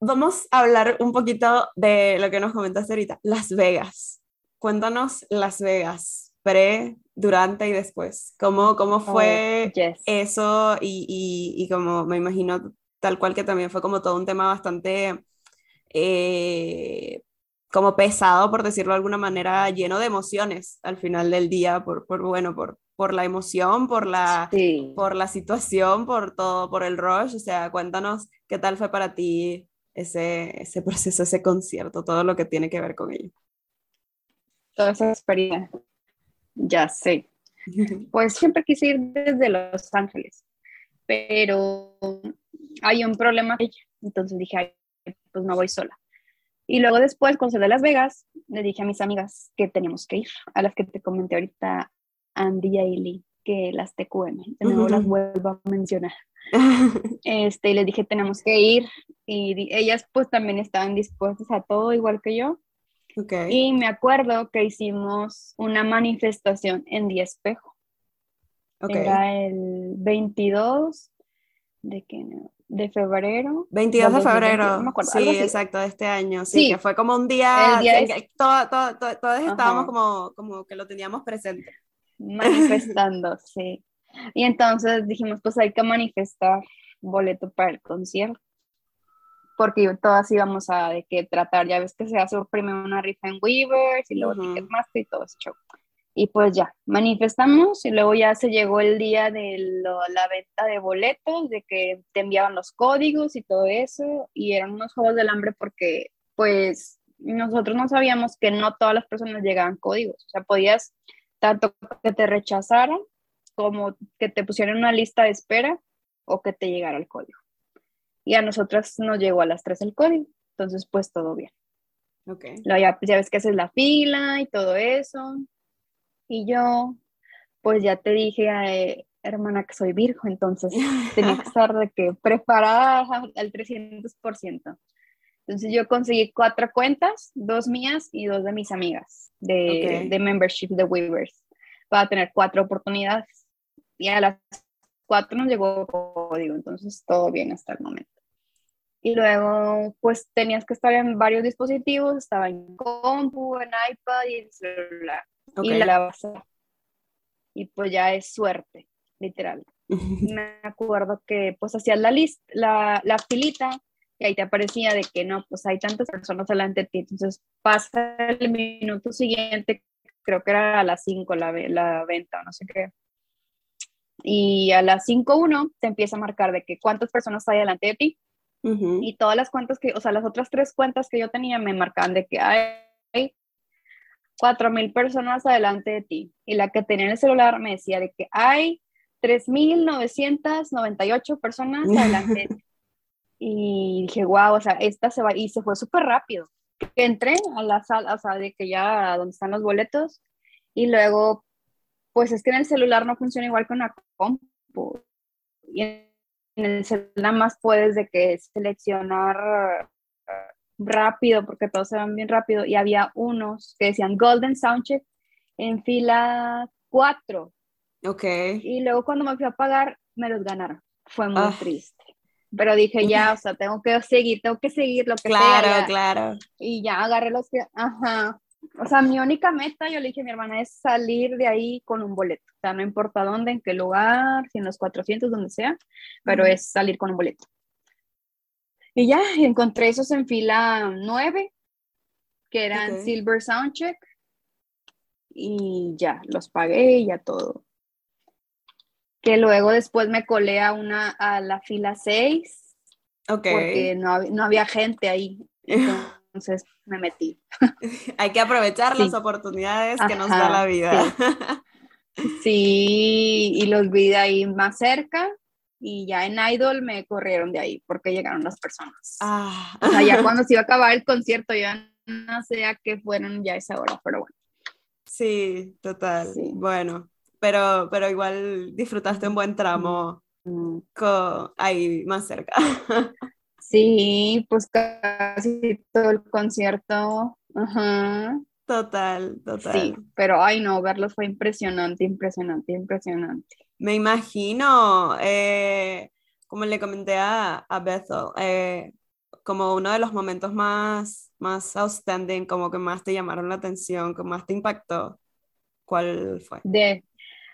vamos a hablar un poquito de lo que nos comentaste ahorita, Las Vegas.
Cuéntanos Las Vegas, pre, durante y después. ¿Cómo, cómo fue
Oh, yes.
eso? Y, y, y como me imagino tal cual que también fue como todo un tema bastante eh, como pesado, por decirlo de alguna manera, lleno de emociones al final del día, por, por bueno, por, por la emoción, por la,
Sí.
por la situación, por todo, por el rush. O sea, cuéntanos qué tal fue para ti ese, ese proceso, ese concierto, todo lo que tiene que ver con ello.
Toda esa experiencia. Ya sé. *laughs* Pues siempre quise ir desde Los Ángeles, pero hay un problema. Entonces dije, "Ay, pues no voy sola. Y luego después, cuando salí de Las Vegas, le dije a mis amigas que teníamos que ir, a las que te comenté ahorita, Andy y Ailey, que las TQM, de nuevo las
Ujú.
vuelvo a mencionar. *laughs* Este, y les dije, tenemos que ir, y ellas pues también estaban dispuestas a todo, igual que yo. Y me acuerdo que hicimos una manifestación en Día Espejo. Era el 22 de, qué, no? de febrero.
22 de
del 2020,
febrero,
no me acuerdo,
sí, exacto, de este año, sí,
Sí.
que fue como un día,
día
en
es-
que todo- todo- todo- todos estábamos como, como que lo teníamos presente.
Manifestando, *laughs* sí. Y entonces dijimos, pues hay que manifestar boleto para el concierto. Porque todas íbamos a de que tratar, ya ves que se hace primero una rifa en Weavers y luego
Ujú.
Ticketmaster y todo ese show. Y pues ya, manifestamos y luego ya se llegó el día de lo- la venta de boletos, de que te enviaban los códigos y todo eso, y eran unos juegos del hambre porque pues nosotros no sabíamos que no todas las personas llegaban códigos, o sea, podías tanto que te rechazaran como que te pusieran una lista de espera o que te llegara el código. Y a nosotras nos llegó a las 3 el código, entonces pues todo bien.
Ok.
Luego ya, ya ves que haces la fila y todo eso. Y yo, pues ya te dije, eh, hermana, que soy virgo, entonces tenía que estar de que preparada al 300%. Entonces yo conseguí cuatro cuentas, dos mías y dos de mis amigas de,
Ok.
de membership de Weavers, para tener cuatro oportunidades. Y a las cuatro nos llegó código, entonces todo bien hasta el momento. Y luego, pues tenías que estar en varios dispositivos, estaba en compu, en iPad y en celular.
Ok.
Y la base. Y pues ya es suerte, literal. *laughs* Me acuerdo que pues hacías la lista, la, la filita, y ahí te aparecía de que no, pues hay tantas personas delante de ti, entonces pasa el minuto siguiente, creo que era a las 5 la, la venta o no sé qué. Y a las 5.1 te empieza a marcar de que cuántas personas hay delante de ti
Ujú.
y todas las cuentas que, o sea, las otras tres cuentas que yo tenía me marcaban de que hay cuatro mil personas adelante de ti. Y la que tenía en el celular me decía de que hay 3.998 personas adelante de ti. *laughs* Y dije, wow, o sea, esta se va, y se fue súper rápido. Entré a la sala, o sea, de que ya donde están los boletos, y luego, pues es que en el celular no funciona igual que en la compu. Y en el celular más puedes de que seleccionar rápido, porque todos se van bien rápido, y había unos que decían Golden Soundcheck en fila 4,
Ok.
y luego cuando me fui a pagar, me los ganaron. Fue muy
Ah.
triste. Pero dije, ya, o sea, tengo que seguir, tengo que seguir lo que
Claro,
sea.
claro.
Y ya agarré los que, ajá. O sea, mi única meta, yo le dije a mi hermana, es salir de ahí con un boleto. O sea, no importa dónde, en qué lugar, si en los 400, donde sea, pero es salir con un boleto. Y ya, encontré esos en fila 9, que eran
Ok.
Silver Soundcheck. Y ya, los pagué y ya todo. Que luego después me colé a, una, a la fila 6,
Ok.
porque no, no había gente ahí. *laughs* Entonces me metí. *laughs*
Hay que aprovechar las
Sí.
oportunidades que nos
Ajá,
da la vida. *laughs*
Sí, y los vi de ahí más cerca y ya en Idol me corrieron de ahí porque llegaron las personas.
Ah.
O sea, ya *laughs* cuando se iba a acabar el concierto, ya no sé a qué fueron ya esa hora, pero bueno.
Sí, total.
Sí.
Bueno, pero, pero igual disfrutaste un buen tramo
Mm,
co- ahí más cerca.
Sí, pues casi todo el concierto. Ajá.
Total, total.
Sí, pero ay no, verlos fue impresionante, impresionante, impresionante.
Me imagino, eh, como le comenté a, a Bethel, eh, como uno de los momentos más, más outstanding, como que más te llamaron la atención, que más te impactó? ¿Cuál fue?
De,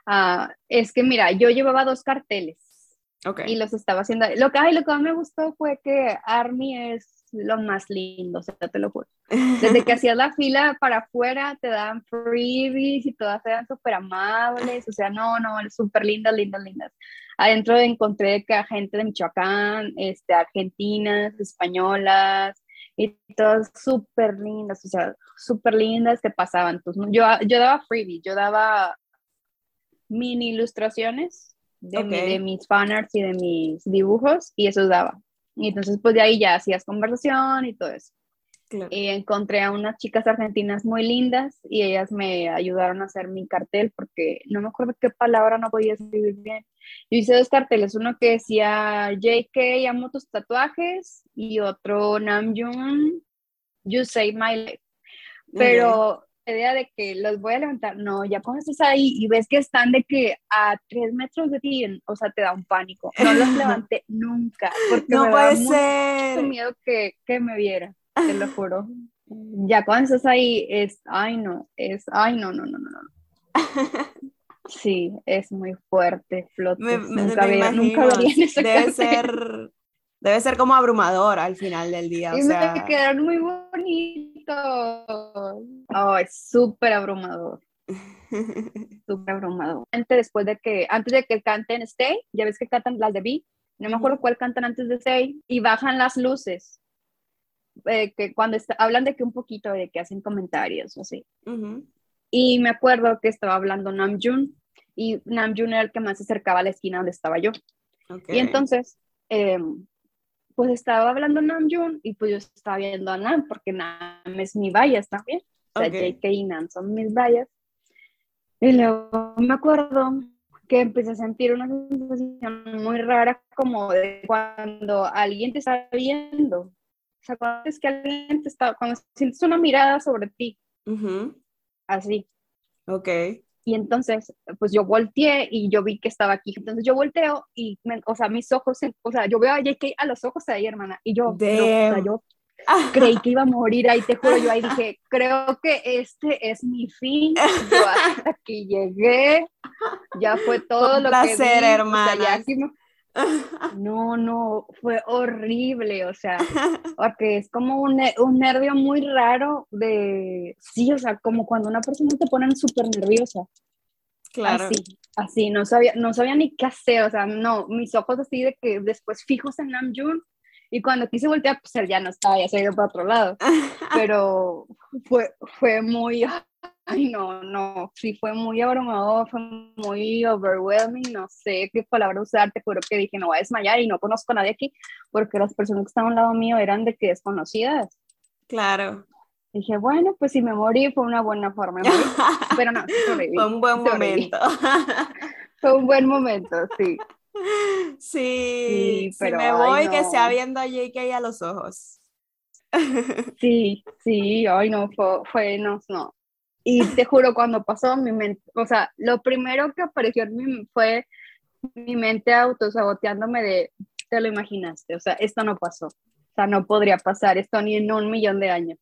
ah, es que mira, yo llevaba dos carteles Y los estaba haciendo. Lo que, ay, lo que más me gustó fue que Army es lo más lindo, o sea, te lo juro. Desde que *laughs* hacías la fila para afuera, te daban freebies y todas eran súper amables, o sea, no, no, súper lindas, lindas, lindas. Adentro encontré que a gente de Michoacán, este, argentinas, españolas, y todas súper lindas, o sea, súper lindas que pasaban. Pues, yo, yo daba freebies, yo daba mini ilustraciones de, mi-
Ok.
de mis fanarts y de mis dibujos, y eso daba. Y entonces, pues de ahí ya hacías conversación y todo eso.
Claro.
Y encontré a unas chicas argentinas muy lindas y ellas me ayudaron a hacer mi cartel porque no me acuerdo qué palabra no podía escribir bien. Yo hice dos carteles, uno que decía JK, amo tus tatuajes y otro Namjoon, you save my life. Pero idea de que los voy a levantar, no, ya cuando estás ahí y ves que están de que a tres metros de ti, o sea, te da un pánico. No los *laughs* levanté nunca porque
No
me
puede
mucho
ser.
miedo que, que me viera, te lo juro. Ya cuando estás ahí es, ay no, es, ay no, no, no, no, no. *laughs* Sí, es muy fuerte,
me-
nunca,
me
veía- nunca vería en ese
debe ser, debe ser como abrumador al final del día, *laughs* o
Y
sea,
me quedaron muy bonitos. Oh, es súper abrumador, *laughs* súper abrumador. Antes, después de que, antes de que canten Stay, ya ves que cantan las de B, no me acuerdo cuál cantan antes de Stay, y bajan las luces. Eh, que cuando está- hablan de que un poquito de que hacen comentarios o así.
Ujú,
Y me acuerdo que estaba hablando Namjoon y Namjoon era el que más se acercaba a la esquina donde estaba yo.
ok.
Y entonces, eh, pues estaba hablando Namjoon y pues yo estaba viendo a Nam porque Nam es mi bias también. O sea,
Ok.
JK y Nam son mis bias. Y luego me acuerdo que empecé a sentir una sensación muy rara como de cuando alguien te está viendo. O sea, cuando es que alguien te está, cuando sientes una mirada sobre ti, así.
ok.
Y entonces, pues yo volteé y yo vi que estaba aquí. Entonces yo volteo y, me- o sea, mis ojos, o sea, yo veo a JK a los ojos ahí, hermana. Y yo, o sea, yo creí que iba a morir ahí, te juro. Yo ahí dije, *laughs* creo que este es mi fin. *laughs* Yo hasta aquí llegué. Ya fue todo
un
lo
placer,
que vi. O sea, ya aquí me- *laughs* No, no, fue horrible, o sea, *laughs* porque es como un, un nervio muy raro de, sí, o sea, como cuando una persona te pone súper nerviosa.
Claro.
Así, así, no sabía, no sabía ni qué hacer, o sea, no, mis ojos así de que después fijos en Namjoon, y cuando quise voltear, pues él ya no estaba, ya se ha ido para otro lado, *laughs* pero fue, fue muy, ay, no, no, sí, fue muy abrumador, fue muy overwhelming, no sé qué palabra usar, te juro que dije, no voy a desmayar y no conozco a nadie aquí, porque las personas que estaban al lado mío eran de que desconocidas.
Claro.
Dije, bueno, pues si me morí fue una buena forma de morir, *laughs* pero no, sobreviví,
Fue un buen
sobreviví.
momento. *laughs*
Fue un buen momento, sí.
Sí,
Sí,
si
pero,
me
ay,
voy, que sea viendo a JK a los ojos.
Sí, sí, ay no, fue, fue, no, no. Y te juro, cuando pasó mi mente, o sea, lo primero que apareció en mí fue mi mente autosaboteándome de, te lo imaginaste, o sea, esto no pasó, o sea, no podría pasar esto ni en un millón de años.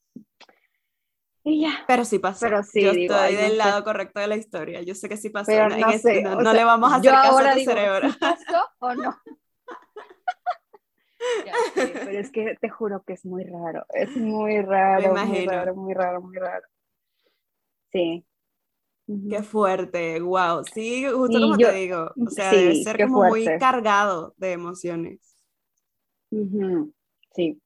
Y ya,
Pero sí pasó.
Pero sí,
Yo
digo,
estoy
ay, no
del
sé.
lado correcto de la historia. Yo sé que sí pasó.
pero no
este-
sé,
no,
o
no
sea,
le vamos a hacer
yo
caso
ahora
a tu
digo,
cerebro.
¿sí pasó o no? *laughs* *laughs* Ya pero es que te juro que es muy raro, es muy raro, muy
imagino.
raro, muy raro, muy raro. Sí.
Qué fuerte, wow. Sí, justo como
yo-
te digo. O sea, debe ser como muy cargado de emociones.
Sí.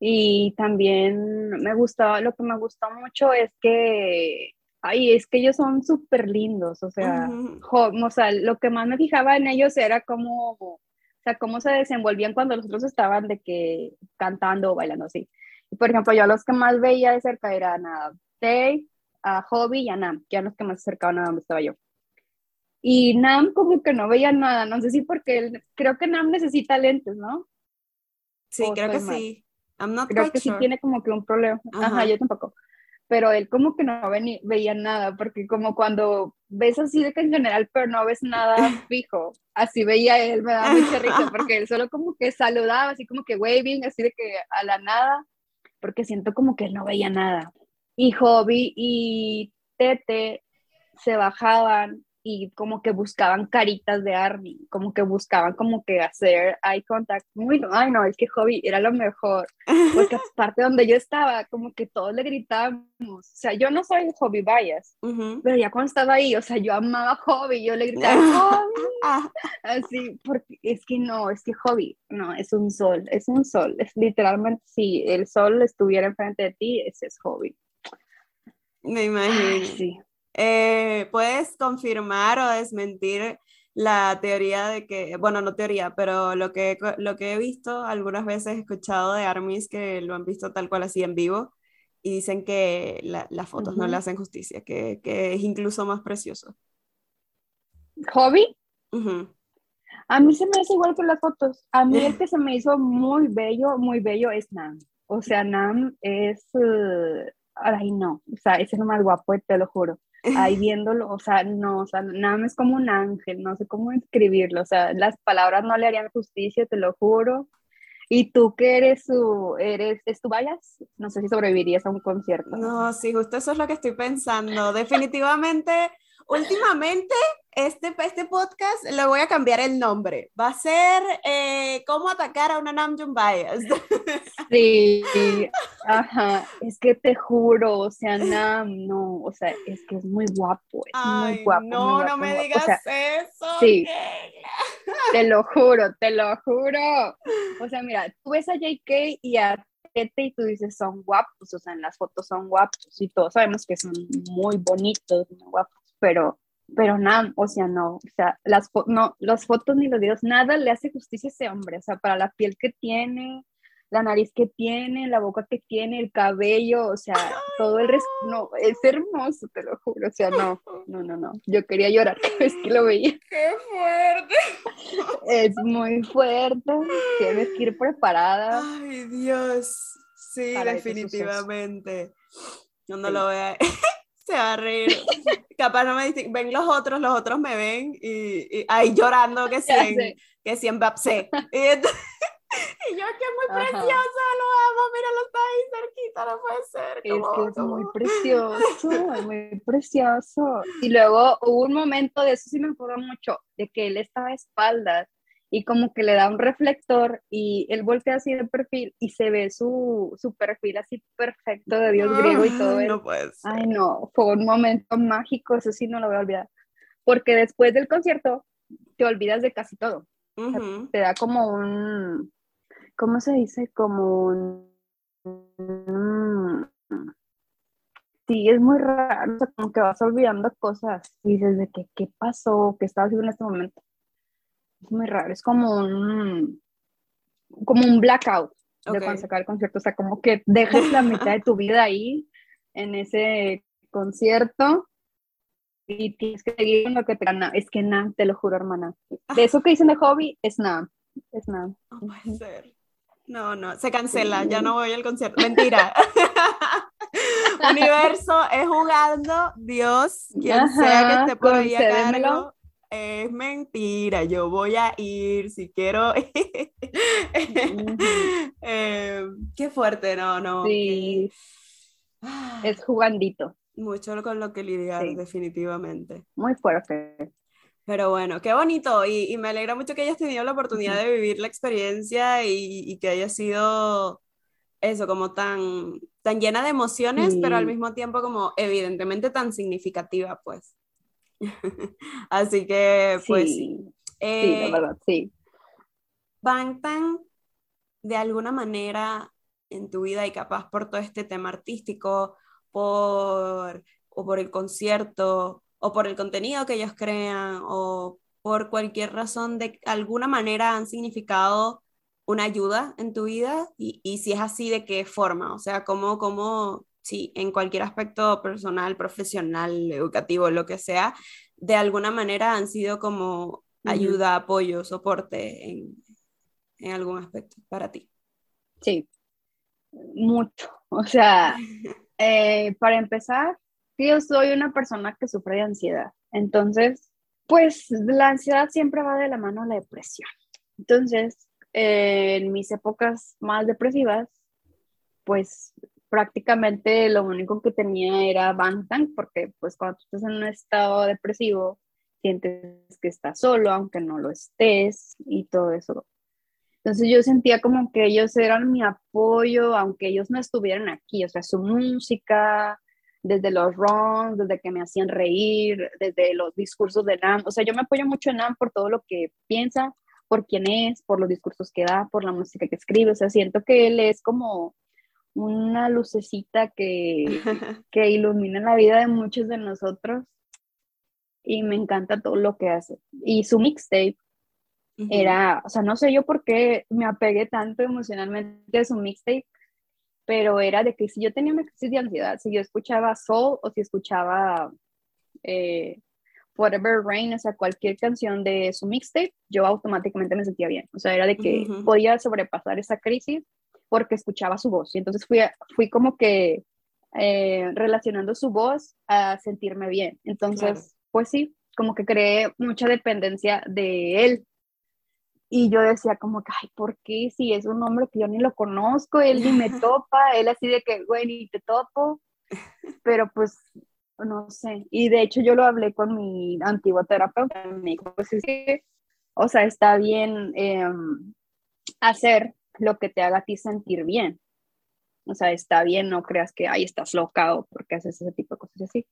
Y también me gustaba, lo que me gustó mucho es que, ay, es que ellos son súper lindos, o sea, jo- o sea, lo que más me fijaba en ellos era cómo, o sea, cómo se desenvolvían cuando los otros estaban de que cantando o bailando así. Y, por ejemplo, yo los que más veía de cerca eran a Tay, a Hobby y a Nam, que eran los que más se acercaban a donde estaba yo. Y Nam como que no veía nada, no sé si porque él- creo que Nam necesita lentes, ¿no?
Sí,
¿O
creo que
mal?
sí. I'm not
creo que sí
sure.
tiene como que un problema. Ajá,
Ajá.
yo tampoco. pero él como que no veni- veía nada, porque como cuando ves así de que en general, pero no ves nada *laughs* fijo, así veía él, me daba mucha risa, *laughs* porque él solo como que saludaba, así como que waving, así de que a la nada, porque siento como que él no veía nada. Y Hobby y Tete se bajaban y como que buscaban caritas de Army, como que buscaban como que hacer eye contact. Muy, ay no, es que Hobby era lo mejor, porque *laughs* aparte donde yo estaba, como que todos le gritábamos, o sea, yo no soy Hobby Bias, pero ya cuando estaba ahí, o sea, yo amaba Hobby, yo le gritaba, *laughs* Hobby, *laughs* así, porque es que no, es que Hobby, no, es un sol, es un sol, es literalmente, si el sol estuviera enfrente de ti, ese es Hobby.
Me imagino.
sí.
Eh, ¿puedes confirmar o desmentir la teoría de que, bueno, no teoría, pero lo que, lo que he visto algunas veces, he escuchado de armies que lo han visto tal cual así en vivo y dicen que la- las fotos no le hacen justicia, que, que es incluso más precioso.
Hobby,
Ujú.
a mí se me hace igual que las fotos. A mí el *laughs* que se me hizo muy bello, muy bello es Nam. O sea, Nam es, eh, ay no, o sea, ese es lo más guapo, te lo juro. Ahí *laughs* viéndolo, o sea, no, o sea, Nam es como un ángel, no sé cómo describirlo, o sea, las palabras no le harían justicia, te lo juro. Y tú que eres su, eres, ¿es tu vayas? No sé si sobrevivirías a un concierto.
No, sí, justo eso es lo que estoy pensando. Definitivamente, últimamente, este, este podcast le voy a cambiar el nombre. Va a ser eh, ¿Cómo atacar a una Namjoon Bias? *laughs*
Sí, ajá, es que te juro, o sea, Nam, no, o sea, es que es muy guapo, es muy guapo. muy
no,
guapo,
no me
guapo. O
digas
sea,
eso.
sí. Te lo juro, te lo juro. O sea, mira, tú ves a JK y a Tete y tú dices, son guapos, o sea, en las fotos son guapos y todos sabemos que son muy bonitos, muy guapos, pero, pero nada, o sea, no, o sea, las, no, las fotos ni los videos, nada le hace justicia a ese hombre, o sea, para la piel que tiene, la nariz que tiene, la boca que tiene, el cabello, o sea, todo el resto, no, es hermoso, te lo juro, o sea, no, no, no, no, yo quería llorar *laughs* cada vez que lo veía.
¡Qué fuerte!
Es muy fuerte, tienes que ir preparada.
Ay, Dios. Sí, definitivamente. Cuando
Sí.
lo vea, *laughs* se va a reír. Capaz no me distingue. Ven los otros, los otros me ven y, y ahí llorando que si *laughs*
Ya
en,
sé.
que si en Mbappé. Y, *laughs* y yo que es muy
Ajá.
precioso, lo amo, míralo, está ahí cerquita, no puede ser.
Es
¿cómo-
que es muy precioso, *laughs* es muy precioso. Y luego hubo un momento, de eso sí me acuerdo mucho, de que él estaba a espaldas y como que le da un reflector y él voltea así de perfil y se ve su, su perfil así perfecto de Dios griego y todo.
No.
Ay, no, fue un momento mágico, eso sí no lo voy a olvidar. Porque después del concierto te olvidas de casi todo.
Ujú.
te da como un, ¿cómo se dice? Como un, un- sí, es muy raro, o sea, como que vas olvidando cosas y dices de que, ¿qué pasó? ¿Qué estaba haciendo en este momento? Es muy raro, es como un, como un blackout de
Ok.
cuando se acaba el concierto, o sea, como que dejas la mitad de tu vida ahí en ese concierto y tienes que seguir con lo que te gana. Es que nada, te lo juro, hermana. De eso que dicen de hobby, es nada. Es nada.
No puede ser. No, no, se cancela, ya no voy al concierto. Mentira. *laughs* Universo es jugando, Dios, quien sea que
Ajá,
esté por ahí a cargo, es mentira. Yo voy a ir si quiero. *laughs* Eh, qué fuerte, no, no.
Sí,
Ah,
es jugandito.
Mucho con lo que lidiar,
Sí.
definitivamente.
Muy fuerte.
Pero bueno, qué bonito y, y me alegra mucho que hayas tenido la oportunidad de vivir la experiencia y, y que haya sido eso, como tan, tan llena de emociones, pero al mismo tiempo como evidentemente tan significativa, pues. *laughs* Así que, pues sí.
Sí, sí,
Eh,
la verdad, sí.
Bangtan, de alguna manera en tu vida y capaz por todo este tema artístico, por, o por el concierto, o por el contenido que ellos crean, o por cualquier razón, de alguna manera han significado una ayuda en tu vida y, y si es así, ¿de qué forma? O sea, ¿cómo, cómo, sí, en cualquier aspecto personal, profesional, educativo, lo que sea, de alguna manera han sido como ayuda, apoyo, soporte en, en algún aspecto para ti.
Sí, mucho. O sea, *laughs* eh, para empezar, yo soy una persona que sufre de ansiedad. Entonces, pues la ansiedad siempre va de la mano a la depresión. Entonces, eh, en mis épocas más depresivas, pues prácticamente lo único que tenía era Bangtan, porque pues cuando estás en un estado depresivo, sientes que estás solo, aunque no lo estés, y todo eso. Entonces yo sentía como que ellos eran mi apoyo, aunque ellos no estuvieran aquí, o sea, su música, desde los runs, desde que me hacían reír, desde los discursos de Nam, o sea, yo me apoyo mucho en Nam por todo lo que piensa, por quién es, por los discursos que da, por la música que escribe, o sea, siento que él es como una lucecita que, *laughs* que ilumina la vida de muchos de nosotros y me encanta todo lo que hace. Y su mixtape era, o sea, no sé yo por qué me apegué tanto emocionalmente a su mixtape, pero era de que si yo tenía una crisis de ansiedad, si yo escuchaba Soul o si escuchaba eh, Whatever Rain, o sea, cualquier canción de su mixtape, yo automáticamente me sentía bien. O sea, era de que podía sobrepasar esa crisis porque escuchaba su voz. Y entonces fui, fui como que eh, relacionando su voz a sentirme bien. Entonces, pues sí, como que creé mucha dependencia de él. Y yo decía como que, ay, ¿por qué? Si es un hombre que yo ni lo conozco, él ni me *laughs* topa, él así de que, güey, ni te topo. Pero pues, no sé. Y de hecho yo lo hablé con mi antiguo terapeuta, me dijo, pues es que, o sea, está bien em, hacer lo que te haga a ti sentir bien. O sea, está bien, no creas que, ay, estás loca o porque haces ese tipo de cosas así.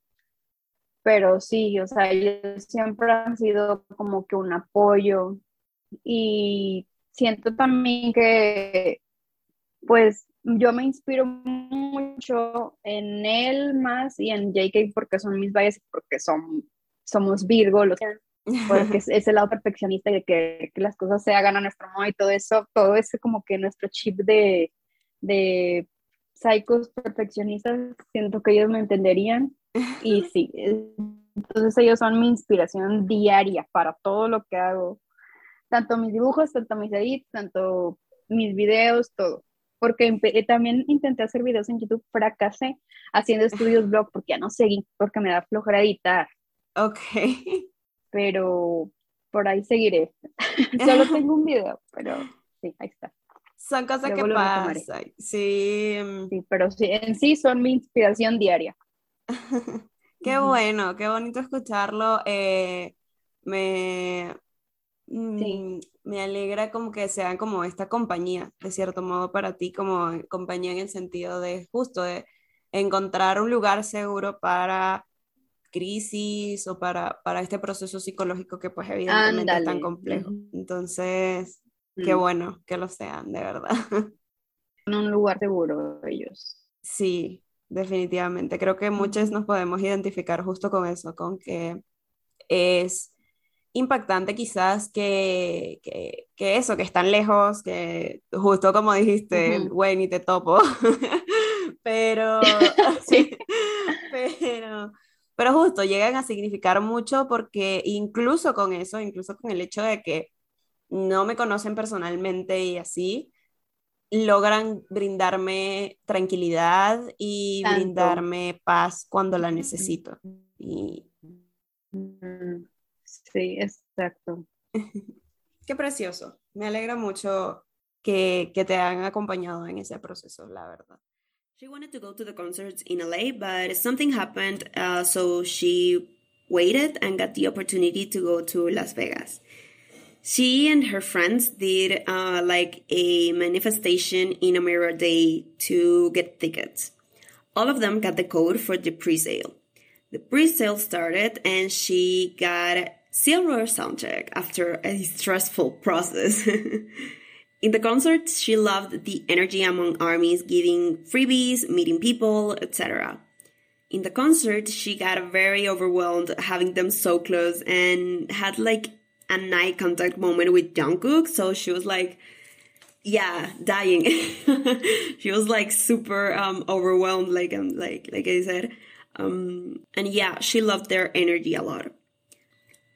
Pero sí, o sea, ellos siempre han sido como que un apoyo y siento también que, pues, yo me inspiro mucho en él más y en JK porque son mis valles, porque son, somos Virgo, los porque *laughs* es, el lado perfeccionista de que, que, las cosas se hagan a nuestro modo y todo eso, todo eso como que nuestro chip de, de psicos perfeccionistas, siento que ellos me entenderían y *laughs* sí, entonces ellos son mi inspiración diaria para todo lo que hago, tanto mis dibujos, tanto mis edits, tanto mis videos, todo. Porque también intenté hacer videos en YouTube, fracasé haciendo estudios *laughs* blog porque ya no seguí, porque me da flojera editar.
Ok
pero por ahí seguiré. *laughs* Solo *laughs* tengo un video, pero sí, ahí está.
Son cosas que pasan. Sí.
Sí. pero sí, en sí son mi inspiración diaria. *laughs*
qué bueno, qué bonito escucharlo. Eh, me, mm, me alegra como que sean como esta compañía, de cierto modo, para ti, como compañía en el sentido de justo de encontrar un lugar seguro para crisis o para, para este proceso psicológico que pues evidentemente es tan complejo. Entonces, qué mm. bueno que lo sean, de verdad. *laughs*
En un lugar seguro ellos.
Sí, definitivamente. Creo que muchos nos podemos identificar justo con eso, con que es impactante quizás que, que, que eso, que están lejos, que justo como dijiste, güey, ni te topo. *laughs* pero, *laughs* sí. pero pero justo llegan a significar mucho porque incluso con eso, incluso con el hecho de que no me conocen personalmente y así, logran brindarme tranquilidad y brindarme paz cuando la necesito. Y...
Sí, exacto. *laughs*
Qué precioso. Me alegra mucho que, que te han acompañado en ese proceso, la verdad.
She wanted to go to the concerts in LA, but something happened, uh, so she waited and got the opportunity to go to Las Vegas. She and her friends did uh, like a manifestation in a mirror day to get tickets. All of them got the code for the pre sale. The pre sale started and she got silver soundcheck after a stressful process. *laughs* In the concert, she loved the energy among armies, giving freebies, meeting people, etc. In the concert, she got very overwhelmed having them so close and had like an eye contact moment with Jungkook. So she was like, yeah, dying. *laughs* she was like super um, overwhelmed, like um, like like I said. Um, and yeah, she loved their energy a lot.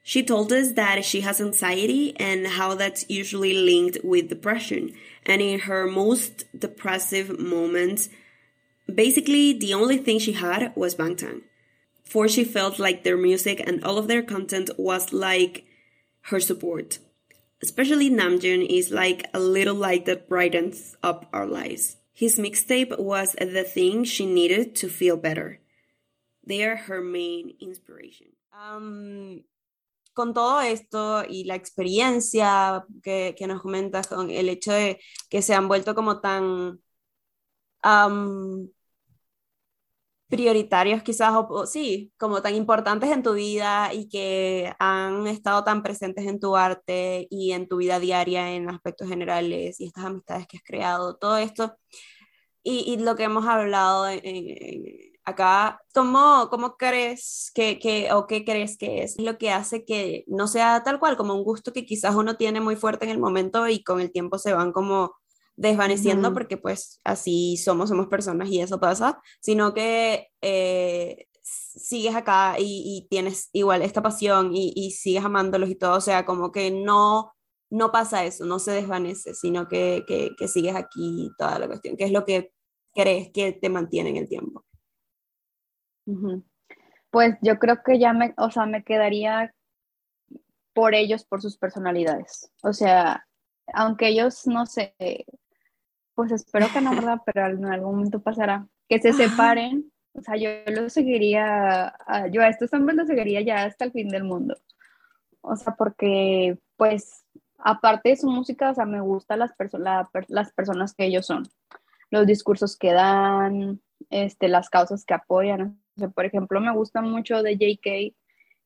She told us that she has anxiety and how that's usually linked with depression. And in her most depressive moments, Basically, the only thing she had was Bangtan. For she felt like their music and all of their content was like her support. Especially Namjoon is like a little light that brightens up our lives. His mixtape was the thing she needed to feel better. They are her main inspiration.
Um, con todo esto y la experiencia que, que, nos comentas con el hecho de que se han vuelto como tan um, prioritarios quizás, o, o, sí, como tan importantes en tu vida y que han estado tan presentes en tu arte y en tu vida diaria en aspectos generales y estas amistades que has creado, todo esto. Y, y lo que hemos hablado en, en, acá, ¿cómo, cómo crees que, que, o qué crees que es lo que hace que no sea tal cual como un gusto que quizás uno tiene muy fuerte en el momento y con el tiempo se van como desvaneciendo uh -huh. porque pues así somos, somos personas y eso pasa, sino que eh, sigues acá y, y, tienes igual esta pasión y, y, sigues amándolos y todo, o sea, como que no, no pasa eso, no se desvanece, sino que, que, que sigues aquí toda la cuestión, que es lo que crees que te mantiene en el tiempo.
Uh -huh. Pues yo creo que ya me, o sea, me quedaría por ellos, por sus personalidades. O sea, aunque ellos, no sé, pues espero que no, ¿verdad? Pero en algún momento pasará, que se separen. O sea, yo lo seguiría, yo a estos hombres los seguiría ya hasta el fin del mundo. O sea, porque, pues, aparte de su música, o sea, me gustan las, perso la, las personas que ellos son, los discursos que dan, este, las causas que apoyan. O sea, por ejemplo, me gusta mucho de JK,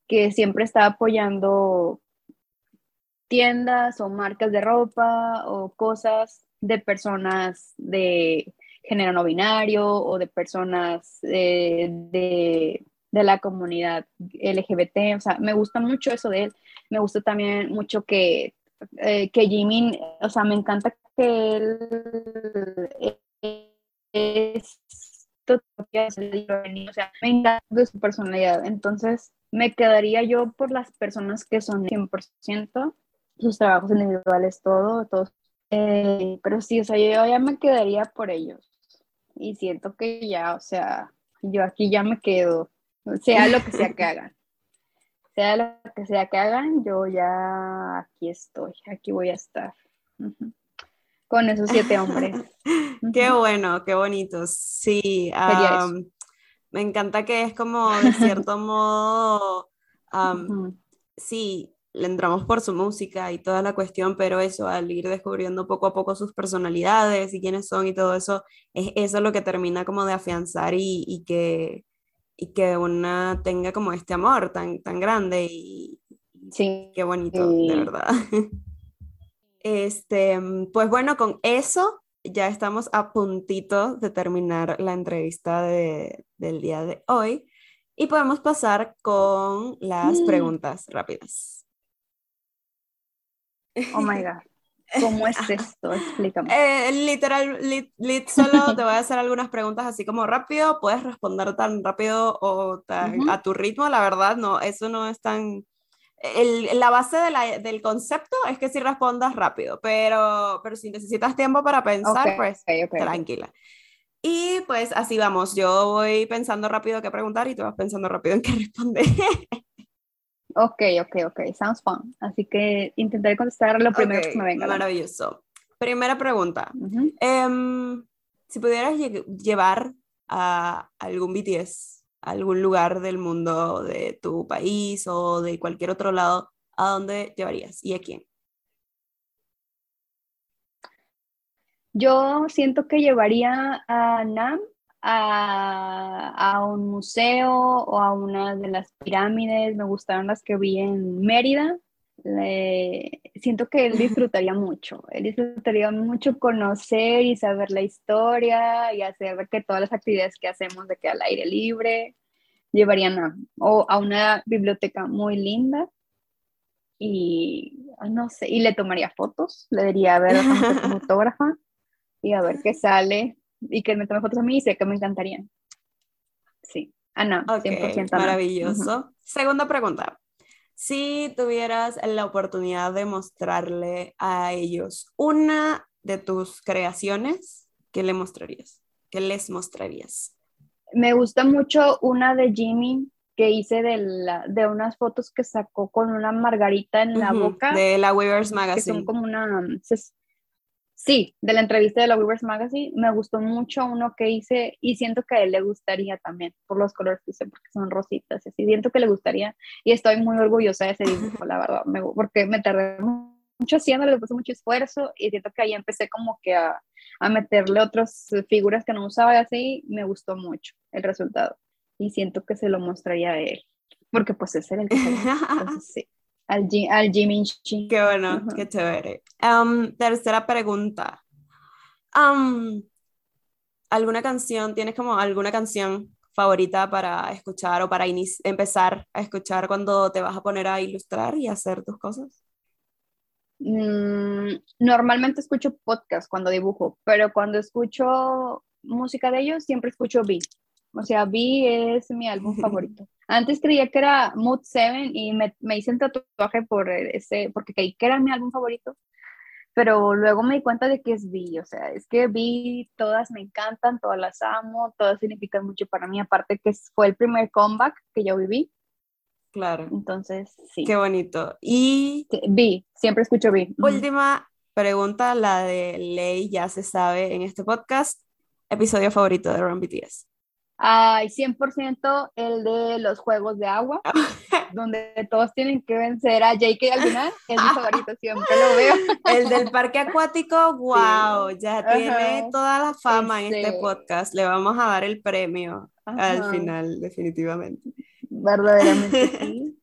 que siempre está apoyando tiendas o marcas de ropa o cosas de personas de género no binario o de personas de, de, de, la comunidad LGBT. O sea, me gusta mucho eso de él. Me gusta también mucho que, eh, que Jimin, o sea, me encanta que él es o sea, me encanta de su personalidad. Entonces, me quedaría yo por las personas que son 100%, sus trabajos individuales, todo, todos eh, pero sí, o sea, yo ya me quedaría por ellos. Y siento que ya, o sea, yo aquí ya me quedo, sea lo que sea que hagan. *laughs* Sea lo que sea que hagan, yo ya aquí estoy, aquí voy a estar. Uh -huh. Con esos siete hombres. *laughs*
qué bueno, qué bonito. Sí, um, me encanta que es como, de cierto *laughs* modo, um, uh -huh. sí, le entramos por su música y toda la cuestión, pero eso, al ir descubriendo poco a poco sus personalidades y quiénes son y todo eso, es eso lo que termina como de afianzar y, y que, y que una tenga como este amor tan, tan grande y
sí.
qué bonito, sí. de verdad. *laughs* Este, pues bueno, con eso ya estamos a puntito de terminar la entrevista de, del día de hoy y podemos pasar con las mm. preguntas rápidas.
Oh my God. ¿Cómo es *laughs* esto? Explícame.
Eh, literal, lit, lit, solo te voy a hacer algunas preguntas así como rápido. Puedes responder tan rápido o tan, uh -huh. a tu ritmo, la verdad, no, eso no es tan. El, la base de la, del concepto es que si respondas rápido, pero, pero si necesitas tiempo para pensar,
okay,
pues
okay, okay,
tranquila. Y pues así vamos, yo voy pensando rápido qué preguntar y tú vas pensando rápido en qué responder.
Ok, ok, ok, sounds fun. Así que intentaré contestar lo primero que me venga.
Maravilloso. Primera pregunta. Uh -huh. um, si pudieras lle llevar a algún BTS algún lugar del mundo, de tu país o de cualquier otro lado, ¿a dónde llevarías y a quién?
Yo siento que llevaría a Nam a, a, un museo o a una de las pirámides. Me gustaron las que vi en Mérida. Le, siento que él disfrutaría mucho. Él disfrutaría mucho conocer y saber la historia y hacer que todas las actividades que hacemos de que al aire libre llevarían a, o a una biblioteca muy linda y no sé, y le tomaría fotos, le diría a ver a *laughs* fotógrafa y a ver qué sale y que me tome fotos a mí y sé que me encantarían. Sí, Ana,
okay,
100%
Ana. Maravilloso. -huh. Segunda pregunta. Si tuvieras la oportunidad de mostrarle a ellos una de tus creaciones, ¿qué le mostrarías?
¿Qué les mostrarías?
Me gusta mucho una de Jimmy que hice de, la, de unas fotos que sacó con una margarita en la boca,
De la Weavers
que
Magazine.
son como una... Sí, de la entrevista de la Weavers Magazine, me gustó mucho uno que hice y siento que a él le gustaría también, por los colores que usé, porque son rositas y así, siento que le gustaría y estoy muy orgullosa de ese dibujo, la verdad, me- porque me tardé mucho haciéndolo, le puse mucho esfuerzo y siento que ahí empecé como que a, a meterle otras figuras que no usaba y así, me gustó mucho el resultado y siento que se lo mostraría a él, porque pues ese era el *laughs* que entonces sí, al, al Jimmy Chi.
Qué bueno, qué chévere. Am, tercera pregunta. Am, ¿alguna canción, tienes como alguna canción favorita para escuchar o para empezar a escuchar cuando te vas a poner a ilustrar y hacer tus cosas?
Mm, normalmente escucho podcast cuando dibujo, pero cuando escucho música de ellos, siempre escucho B. O sea, B es mi álbum *laughs* favorito. Antes creía que era Mood 7 y me, me hice un tatuaje por ese, porque creí que era mi álbum favorito, pero luego me di cuenta de que es B. O sea, es que B, todas me encantan, todas las amo, todas significan mucho para mí, aparte que fue el primer comeback que yo viví.
Claro,
Entonces, sí.
qué bonito. Y
B, siempre escucho B. Ujú.
última pregunta, la de ley, ya se sabe en este podcast. Episodio favorito de Run BTS.
Ay, 100% el de los juegos de agua, *laughs* donde todos tienen que vencer a Jake al final, es mi favorito, siempre lo veo. *laughs*
El del parque acuático, wow, ya tiene toda la fama en este
Este-
podcast. Le vamos a dar el premio al final, definitivamente.
Verdaderamente *laughs* sí.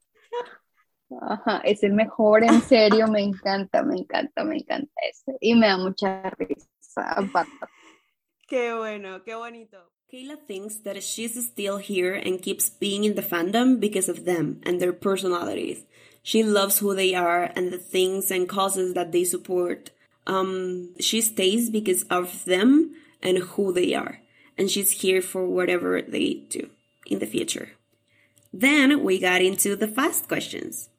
Ajá, es el mejor, en serio, me encanta, me encanta, me encanta ese. Y me da mucha risa.
Qué bueno, qué bonito.
Kayla thinks that she's still here and keeps being in the fandom because of them and their personalities. She loves who they are and the things and causes that they support. Um, she stays because of them and who they are, and she's here for whatever they do in the future. Then we got into the fast questions.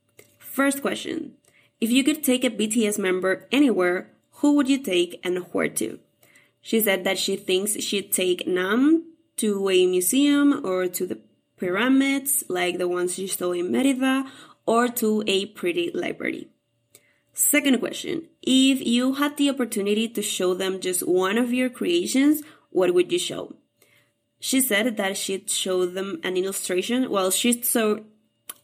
First question If you could take a BTS member anywhere, who would you take and where to? She said that she thinks she'd take Nam to a museum or to the pyramids, like the ones she saw in Merida, or to a pretty library. Second question If you had the opportunity to show them just one of your creations, what would you show? She said that she'd show them an illustration. Well, she'd show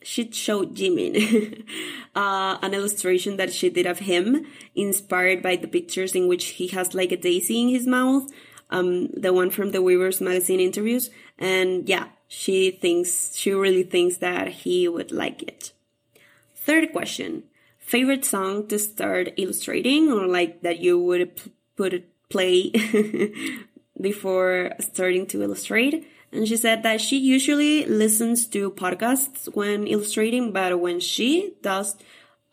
she'd show Jimin *laughs* uh, an illustration that she did of him, inspired by the pictures in which he has like a daisy in his mouth, um, the one from the Weavers magazine interviews. And yeah, she thinks she really thinks that he would like it. Third question: favorite song to start illustrating, or like that you would put play *laughs* before starting to illustrate. And she said that she usually listens to podcasts when illustrating, but when she does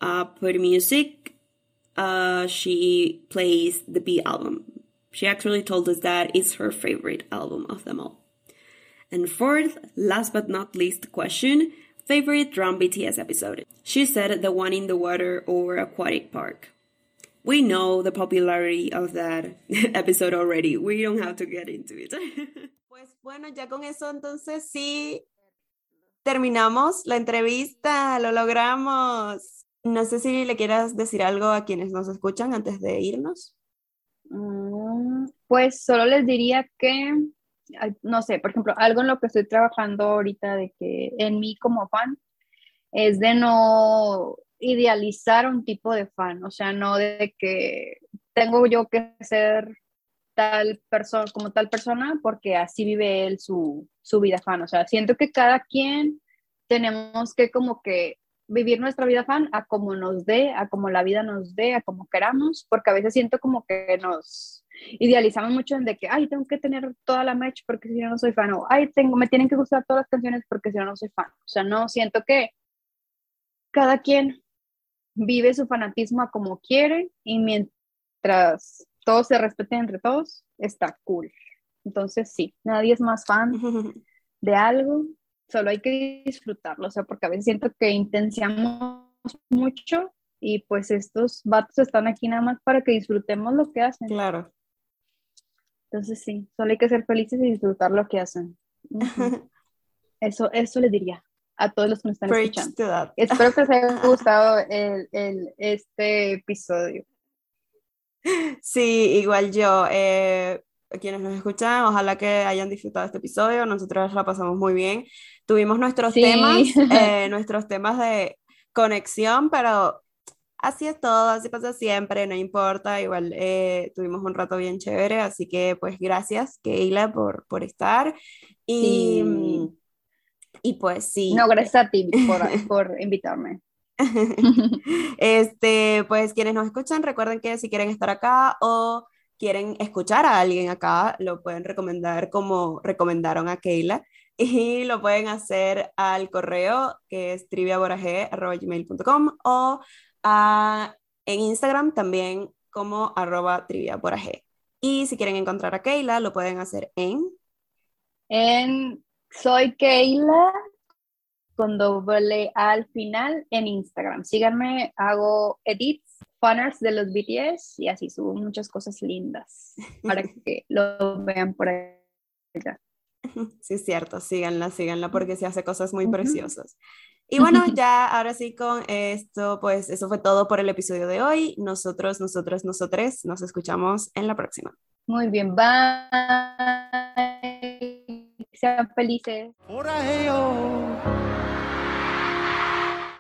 uh, put music, uh, she plays the B album. She actually told us that it's her favorite album of them all. And fourth, last but not least question, favorite drum BTS episode. She said the one in the water or aquatic park. We know the popularity of that *laughs* episode already. We don't have to get into it. *laughs*
Pues bueno, ya con eso entonces sí terminamos la entrevista, lo logramos. No sé si le quieras decir algo a quienes nos escuchan antes de irnos.
Mm, Pues solo les diría que, no sé, por ejemplo, algo en lo que estoy trabajando ahorita de que en mí como fan es de no idealizar un tipo de fan, o sea, no de que tengo yo que ser tal persona como tal persona porque así vive él su, su vida fan, o sea, siento que cada quien tenemos que como que vivir nuestra vida fan a como nos dé, a como la vida nos dé, a como queramos, porque a veces siento como que nos idealizamos mucho en de que, ay, tengo que tener toda la merch porque si no, no soy fan, o ay, tengo, me tienen que gustar todas las canciones porque si no, no soy fan. O sea, no, siento que cada quien vive su fanatismo a como quiere y mientras todos se respeten entre todos, está cool. Entonces, sí, nadie es más fan *laughs* de algo, solo hay que disfrutarlo, o sea, porque a veces siento que intenciamos mucho y pues estos vatos están aquí nada más para que disfrutemos lo que hacen.
Claro.
Entonces sí, solo hay que ser felices y disfrutar lo que hacen. *laughs* Eso, eso les diría a todos los que nos están
Preach
escuchando. Espero que les haya *laughs* gustado el, el- este episodio. *laughs*
Sí, igual yo. eh, quienes nos escuchan, ojalá que hayan disfrutado este episodio. Nosotros la pasamos muy bien. Tuvimos nuestros
Sí.
temas, *laughs* eh, nuestros temas de conexión, pero así es todo, así pasa siempre, no importa. Igual eh, tuvimos un rato bien chévere, así que pues gracias, Keila, por, por estar. Y,
Sí.
y pues sí.
No, gracias a ti *laughs* por, por invitarme. *laughs*
Este, pues quienes nos escuchan, recuerden que si quieren estar acá o quieren escuchar a alguien acá, lo pueden recomendar como recomendaron a Keila *laughs* y lo pueden hacer al correo que es triviaborage.gmail.com o a- en Instagram también como arroba triviaborage. Y si quieren encontrar a Keila, lo pueden hacer en...
En Soy Keila con doble A al final en Instagram. Síganme, hago edits, funners de los BTS y así subo muchas cosas lindas para *laughs* que lo vean por allá.
Sí, es cierto, síganla, síganla porque se hace cosas muy
Ujú.
preciosas. Y bueno, *laughs* ya ahora sí con esto, pues eso fue todo por el episodio de hoy. Nosotros, nosotras, nosotres, nos escuchamos en la próxima.
Muy bien, bye. Sean felices.